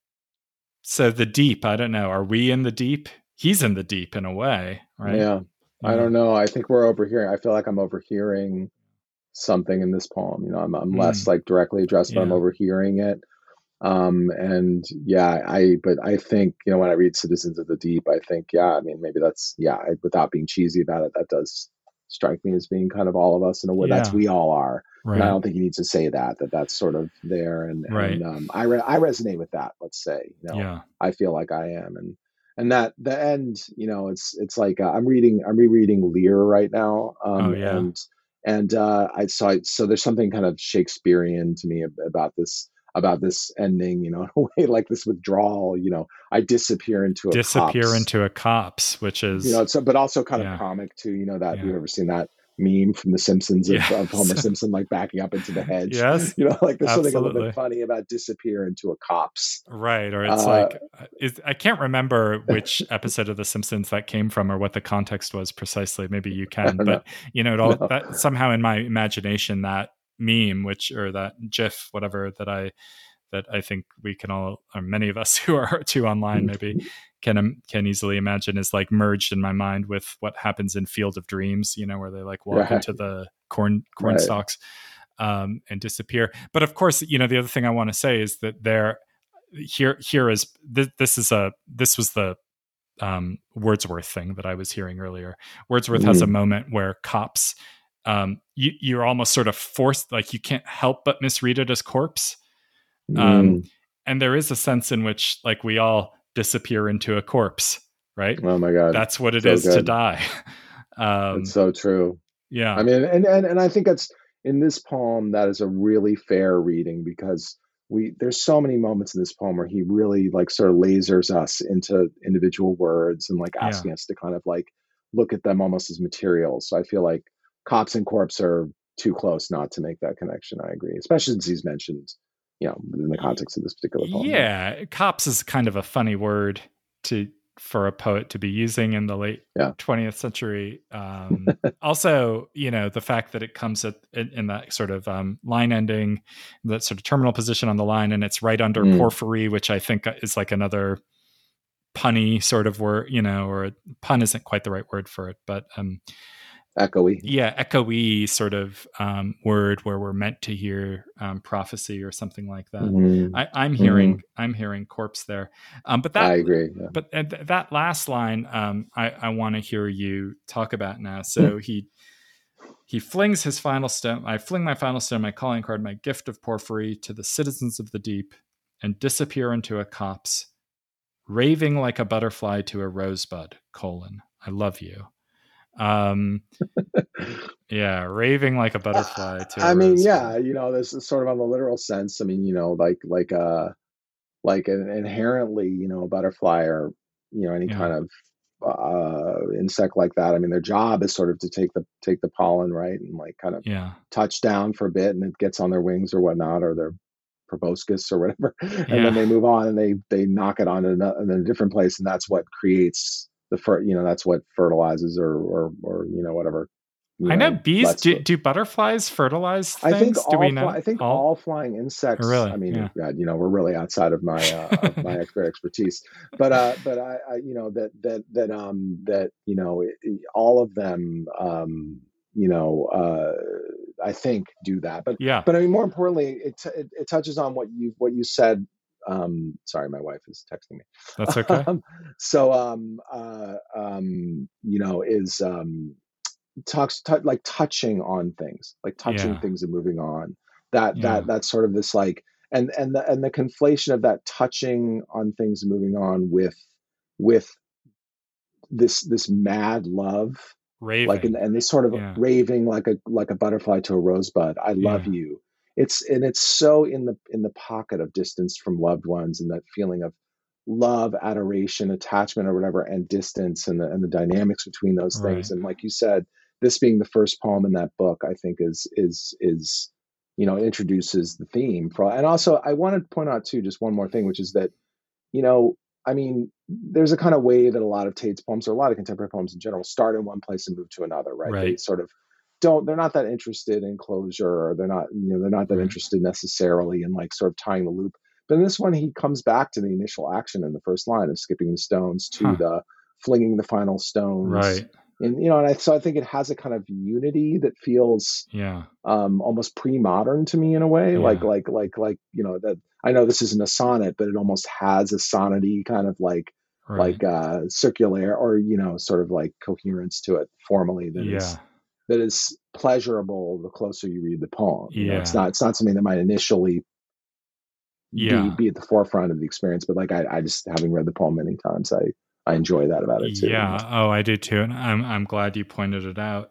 so the deep, I don't know. Are we in the deep? He's in the deep in a way, right? Yeah. I don't know. I think we're overhearing. I feel like I'm overhearing something in this poem. You know, I'm, I'm less like directly addressed, but I'm Mm. Overhearing it. Um, and yeah, I, but I think, you know, when I read Citizens of the Deep, I think, yeah, I mean, maybe that's, yeah, I, without being cheesy about it, that does strike me as being kind of all of us in a way. That's we all are. Right. And I don't think you need to say that, that that's sort of there. And, Right. and um, I, re- I resonate with that, let's say, you know, yeah. I feel like I am. And, and that the end, you know, it's, it's like, uh, I'm reading, I'm rereading Lear right now. Um, Oh, yeah. and, and, uh, I, so I, so there's something kind of Shakespearean to me about this, about this ending, you know, [LAUGHS] in a way like this withdrawal, you know, I disappear into a Disappear copse, into a copse which is you know, so, but also kind Yeah. of comic too, you know, that Yeah. you've ever seen that meme from the Simpsons of, Yes. of Homer Simpson, like backing up into the hedge, yes, [LAUGHS] you know, like there's something a little bit funny about disappear into a copse. Right, or it's Uh, like is, I can't remember which [LAUGHS] episode of The Simpsons that came from or what the context was precisely. Maybe you [LAUGHS] can, but you know, it all No. that somehow in my imagination that meme, which or that GIF, whatever that I that I think we can all, or many of us who are too online, maybe can um, can easily imagine is like merged in my mind with what happens in Field of Dreams. You know, where they like walk Right. into the corn corn Right. stalks um, and disappear. But of course, you know, the other thing I want to say is that there here here is this, this is a this was the um, Wordsworth thing that I was hearing earlier. Wordsworth has a moment where copse um, you, you're almost sort of forced like you can't help but misread it as corpse. Um, Mm. And there is a sense in which like we all disappear into a corpse, right? oh my God. That's what it is so to good. die. [LAUGHS] Um, It's so true. yeah. I mean, and, and and I think that's in this poem that is a really fair reading because we there's so many moments in this poem where he really like sort of lasers us into individual words and like Yeah. asking us to kind of like look at them almost as materials. So I feel like copse and corpse are too close not to make that connection. I agree, especially since he's mentioned, you know, in the context of this particular poem. Yeah, copse is kind of a funny word to for a poet to be using in the late yeah. 20th century. Um, [LAUGHS] also, you know, the fact that it comes at, in, in that sort of um, line ending, that sort of terminal position on the line, and it's right under mm. porphyry, which I think is like another punny sort of word, you know, or pun isn't quite the right word for it, but um, echoey. Yeah, echoey sort of um, word where we're meant to hear um, prophecy or something like that. Mm-hmm. I, am hearing mm-hmm. I'm hearing corpse there, um, but that I agree. Yeah. But th- that last line, um, I, I want to hear you talk about now. So mm-hmm. he he flings his final stone. I fling my final stone, my calling card, my gift of porphyry to the citizens of the deep, and disappear into a copse raving like a butterfly to a rosebud colon i love you um [LAUGHS] yeah raving like a butterfly to I mean yeah you know this is sort of on the literal sense i mean you know like like uh like an inherently you know a butterfly or you know any yeah. kind of uh insect like that i mean their job is sort of to take the take the pollen right and like kind of yeah touch down for a bit and it gets on their wings or whatnot or their proboscis or whatever, [LAUGHS] and yeah. then they move on and they they knock it on in a, in a different place, and that's what creates the fer- you know that's what fertilizes or or or you know whatever. You I know, know bees. Do, do, butterflies fertilize? Things? I think all. Do we know? I think all, all flying insects. Really? I mean, yeah. God, you know, we're really outside of my uh, of my [LAUGHS] expert expertise, but uh, but I, I, you know, that that that um that you know, all of them um you know, uh, I think do that. But yeah, but I mean, more importantly, it t- it, it, touches on what you what you said. Um, sorry, my wife is texting me. That's [LAUGHS] okay. um, so, um, uh, um, you know, is um, talks t- like touching on things, like touching yeah. things and moving on. That yeah. that that's sort of this like and and the and the conflation of that touching on things and moving on with with this this mad love raving. like and, and this sort of yeah. raving like a like a butterfly to a rosebud i love you it's and it's so in the in the pocket of distance from loved ones and that feeling of love adoration attachment or whatever and distance and the and the dynamics between those right. things and like you said this being the first poem in that book i think is is is you know introduces the theme for and also i want to point out too just one more thing which is that you know I mean, there's a kind of way that a lot of Tate's poems, or a lot of contemporary poems in general, start in one place and move to another, right? right. They sort of don't, they're not that interested in closure, or they're not, you know, they're not that right. interested necessarily in like sort of tying the loop. But in this one, he comes back to the initial action in the first line of skipping the stones to huh. the flinging the final stones, right? and you know and I, so i think it has a kind of unity that feels yeah um almost pre-modern to me in a way yeah. like like like like you know that i know this isn't a sonnet but it almost has a sonnety kind of like right. like uh circular or you know sort of like coherence to it formally that yeah. is that is pleasurable the closer you read the poem yeah. You know, it's not it's not something that might initially yeah. be, be at the forefront of the experience but like I, I just having read the poem many times i I enjoy that about it too. Yeah. Oh, I do too, and I'm I'm glad you pointed it out.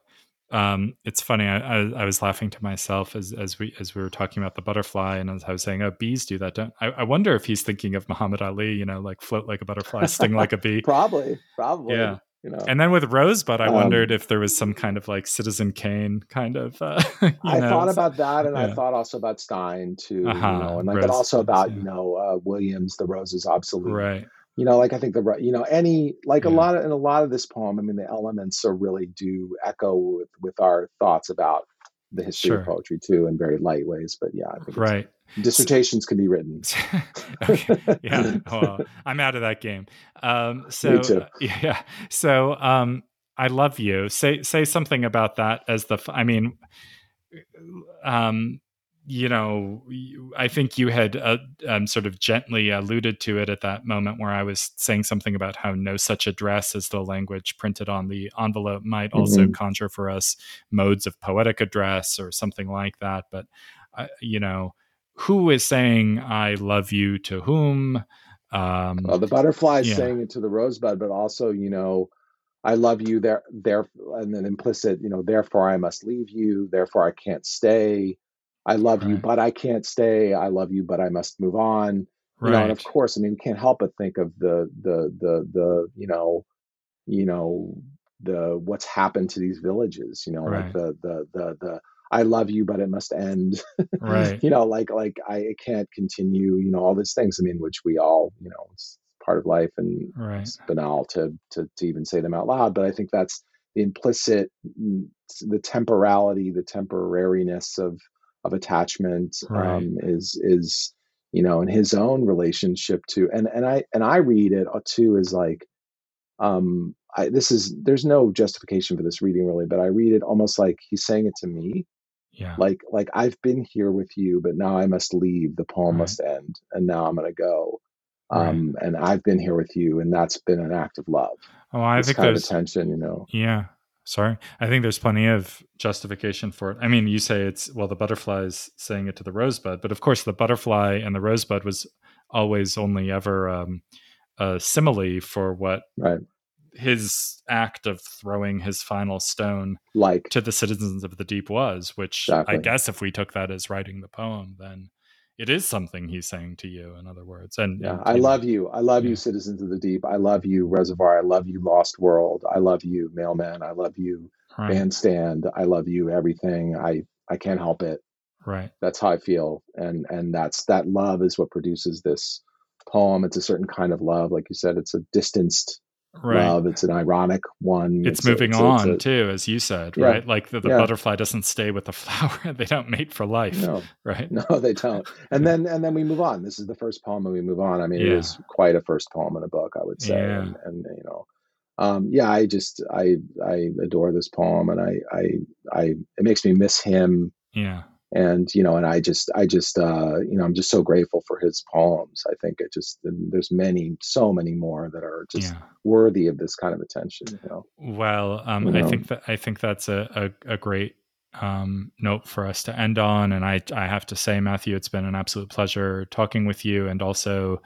Um, it's funny. I, I, I was laughing to myself as as we as we were talking about the butterfly, and as I was saying, "Oh, bees do that." Don't I, I wonder if he's thinking of Muhammad Ali? You know, like float like a butterfly, sting like a [LAUGHS] bee. probably, probably. Yeah. You know. And then with Rosebud, I um, wondered if there was some kind of like Citizen Kane kind of. Uh, [LAUGHS] I know, thought about that, and yeah. I thought also about Stein too, uh-huh, you know, and like, but also about yeah. you know uh, Williams, "The Rose is Obsolete," right? you know like i think the you know any like yeah. a lot of in a lot of this poem i mean the elements are really do echo with, with our thoughts about the history sure. of poetry too in very light ways but yeah i think right. Dissertations can be written. [LAUGHS] Okay. yeah. [LAUGHS] Well i'm out of that game. Um so uh, [LAUGHS] yeah. So um i love you. Say say something about that as the i mean um you know, I think you had uh, um, sort of gently alluded to it at that moment where I was saying something about how no such address as the language printed on the envelope might mm-hmm. also conjure for us modes of poetic address or something like that. But, uh, you know, who is saying I love you to whom? Um, well, the butterfly is yeah. saying it to the rosebud, but also, you know, I love you there, there, and then implicit, you know, therefore I must leave you, therefore I can't stay I love right. you, but I can't stay. I love you, but I must move on. You right. know, and of course, I mean, we can't help but think of the the the the you know, you know, the what's happened to these villages you know Right. like the the the the i love you but it must end Right. [LAUGHS] you know like like i it can't continue you know all these things i mean which we all you know it's part of life and Right. it's banal to to to even say them out loud but i think that's the implicit the temporality the temporariness of of attachment Right. um is is you know in his own relationship to and and i and i read it uh, too as like um I, this is there's no justification for this reading really but i read it almost like he's saying it to me Yeah. like like i've been here with you but now i must leave the poem Right. must end and now i'm going to go Right. um and i've been here with you and that's been an act of love Oh, I this think kind of attention you know Yeah. Sorry. I think there's plenty of justification for it. I mean, you say it's, well, the butterfly's saying it to the rosebud, but of course, the butterfly and the rosebud was always only ever um, a simile for what right his act of throwing his final stone like to the citizens of the deep was, which Exactly. I guess if we took that as writing the poem, then it is something he's saying to you, in other words. And, yeah and, i know, love you i love yeah. you citizens of the deep i love you reservoir i love you lost world i love you mailman i love you Right. bandstand i love you everything i i can't help it Right. that's how i feel and and that's that love is what produces this poem it's a certain kind of love like you said it's a distanced Right. love it's an ironic one it's, a- moving a- it's on a- too, as you said, Yeah. right? Like the, the Yeah. butterfly doesn't stay with the [LAUGHS] flower; they don't mate for life, no right? no [LAUGHS] they don't and then and then we move on this is the first poem and we move on i mean it Yeah. is quite a first poem in a book i would say Yeah. and, and you know um yeah i just i i adore this poem and i i i it makes me miss him Yeah, and you know and i just i just uh you know i'm just so grateful for his poems i think it just there's many so many more that are just yeah. worthy of this kind of attention you know Well, um, You I think that I think that's a, a, a great um, note for us to end on. And I I have to say, Matthew, it's been an absolute pleasure talking with you, and also,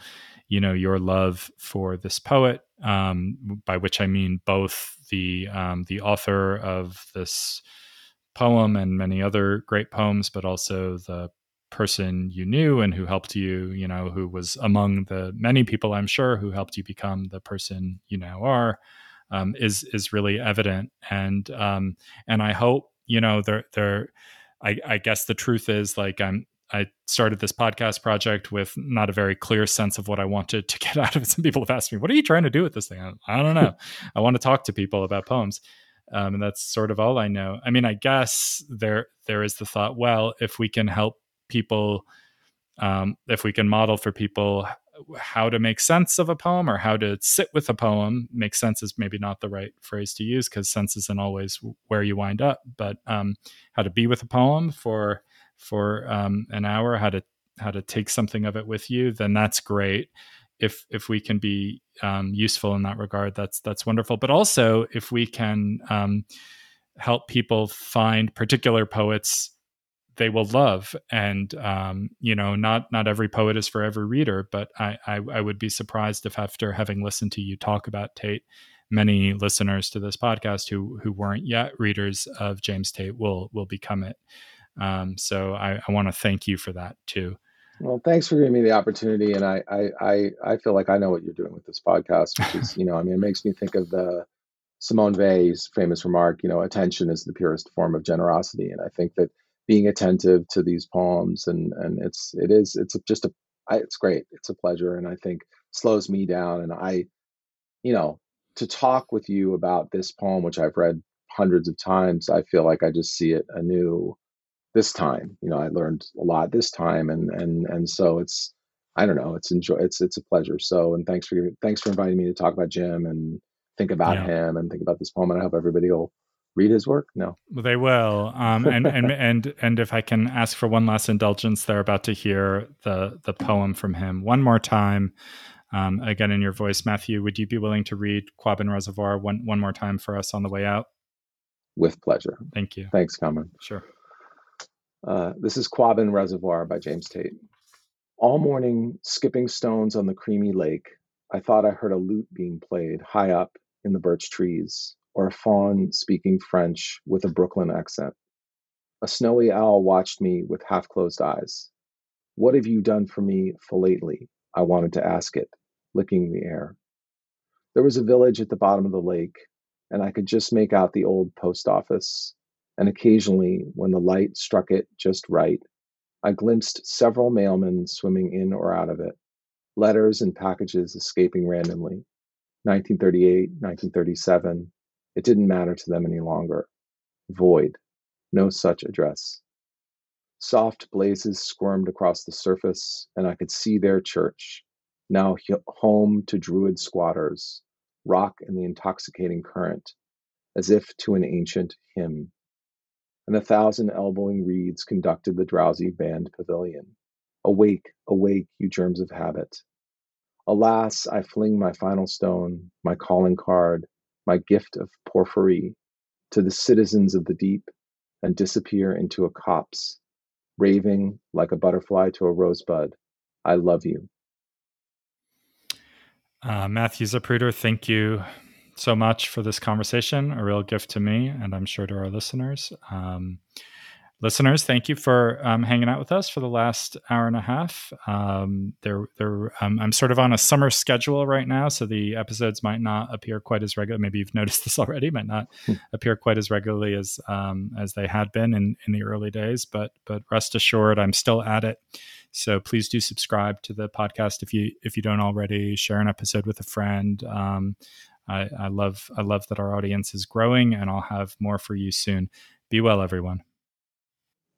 you know, your love for this poet, um, by which I mean both the um, the author of this poem and many other great poems, but also the person you knew and who helped you, you know, who was among the many people I'm sure who helped you become the person you now are, um, is is really evident. And um, and I hope you know there there. I, I guess the truth is like I'm. I started this podcast project with not a very clear sense of what I wanted to [LAUGHS] get out of it. Some people have asked me, "What are you trying to do with this thing?" I, I don't know. [LAUGHS] I want to talk to people about poems, um, and that's sort of all I know. I mean, I guess there there is the thought, well, if we can help people, um, if we can model for people how to make sense of a poem or how to sit with a poem, make sense is maybe not the right phrase to use because sense isn't always where you wind up, but um, how to be with a poem for for um, an hour, how to how to take something of it with you, then that's great if if we can be um, useful in that regard, that's that's wonderful. But also, if we can um, help people find particular poets they will love, and um, you know, not not every poet is for every reader. But I, I I would be surprised if after having listened to you talk about Tate, many listeners to this podcast who who weren't yet readers of James Tate will will become it. Um, so I, I want to thank you for that too. Well, thanks for giving me the opportunity, and I, I, I, I feel like I know what you're doing with this podcast, which is, [LAUGHS] you know, I mean, it makes me think of the Simone Weil's famous remark, you know, attention is the purest form of generosity, and I think that being attentive to these poems and and it's it is it's just a I, it's great, it's a pleasure, and I think slows me down, and I, you know, to talk with you about this poem, which I've read hundreds of times, I feel like I just see it anew this time. You know, I learned a lot this time, and and and so it's I don't know, it's enjoy it's it's a pleasure. So and thanks for thanks for inviting me to talk about Jim and think about Yeah. him and think about this poem. And I hope everybody will read his work. No, Well, they will. Um, and, and and and if I can ask for one last indulgence, they're about to hear the the poem from him one more time. Um, again, in your voice, Matthew, would you be willing to read Quabbin Reservoir one one more time for us on the way out? with pleasure. Thank you. Thanks, Kamran. Sure. Uh, this is Quabbin Reservoir by James Tate. All morning, skipping stones on the creamy lake, I thought I heard a lute being played high up in the birch trees, or a fawn speaking French with a Brooklyn accent. A snowy owl watched me with half closed eyes. What have you done for me lately? I wanted to ask it, licking the air. There was a village at the bottom of the lake, and I could just make out the old post office. And occasionally, when the light struck it just right, I glimpsed several mailmen swimming in or out of it, letters and packages escaping randomly. 1938, 1937, it didn't matter to them any longer. Void, no such address. Soft blazes squirmed across the surface, and I could see their church, now home to druid squatters, rock in the intoxicating current, as if to an ancient hymn. And a thousand elbowing reeds conducted the drowsy band pavilion. Awake, awake, you germs of habit. Alas, I fling my final stone, my calling card, my gift of porphyry to the citizens of the deep and disappear into a copse, raving like a butterfly to a rosebud, I love you. Uh, Matthew Zapruder, thank you so much for this conversation. A real gift to me, and I'm sure to our listeners. Um, listeners, thank you for um, hanging out with us for the last hour and a half. Um, there, there, um, I'm sort of on a summer schedule right now, so the episodes might not appear quite as regular. Maybe you've [LAUGHS] noticed this already; might not hmm. appear quite as regularly as um, as they had been in in the early days. But but rest assured, I'm still at it. So please do subscribe to the podcast if you if you don't already. Share an episode with a friend. I, I love I love that our audience is growing, and I'll have more for you soon. Be well, everyone.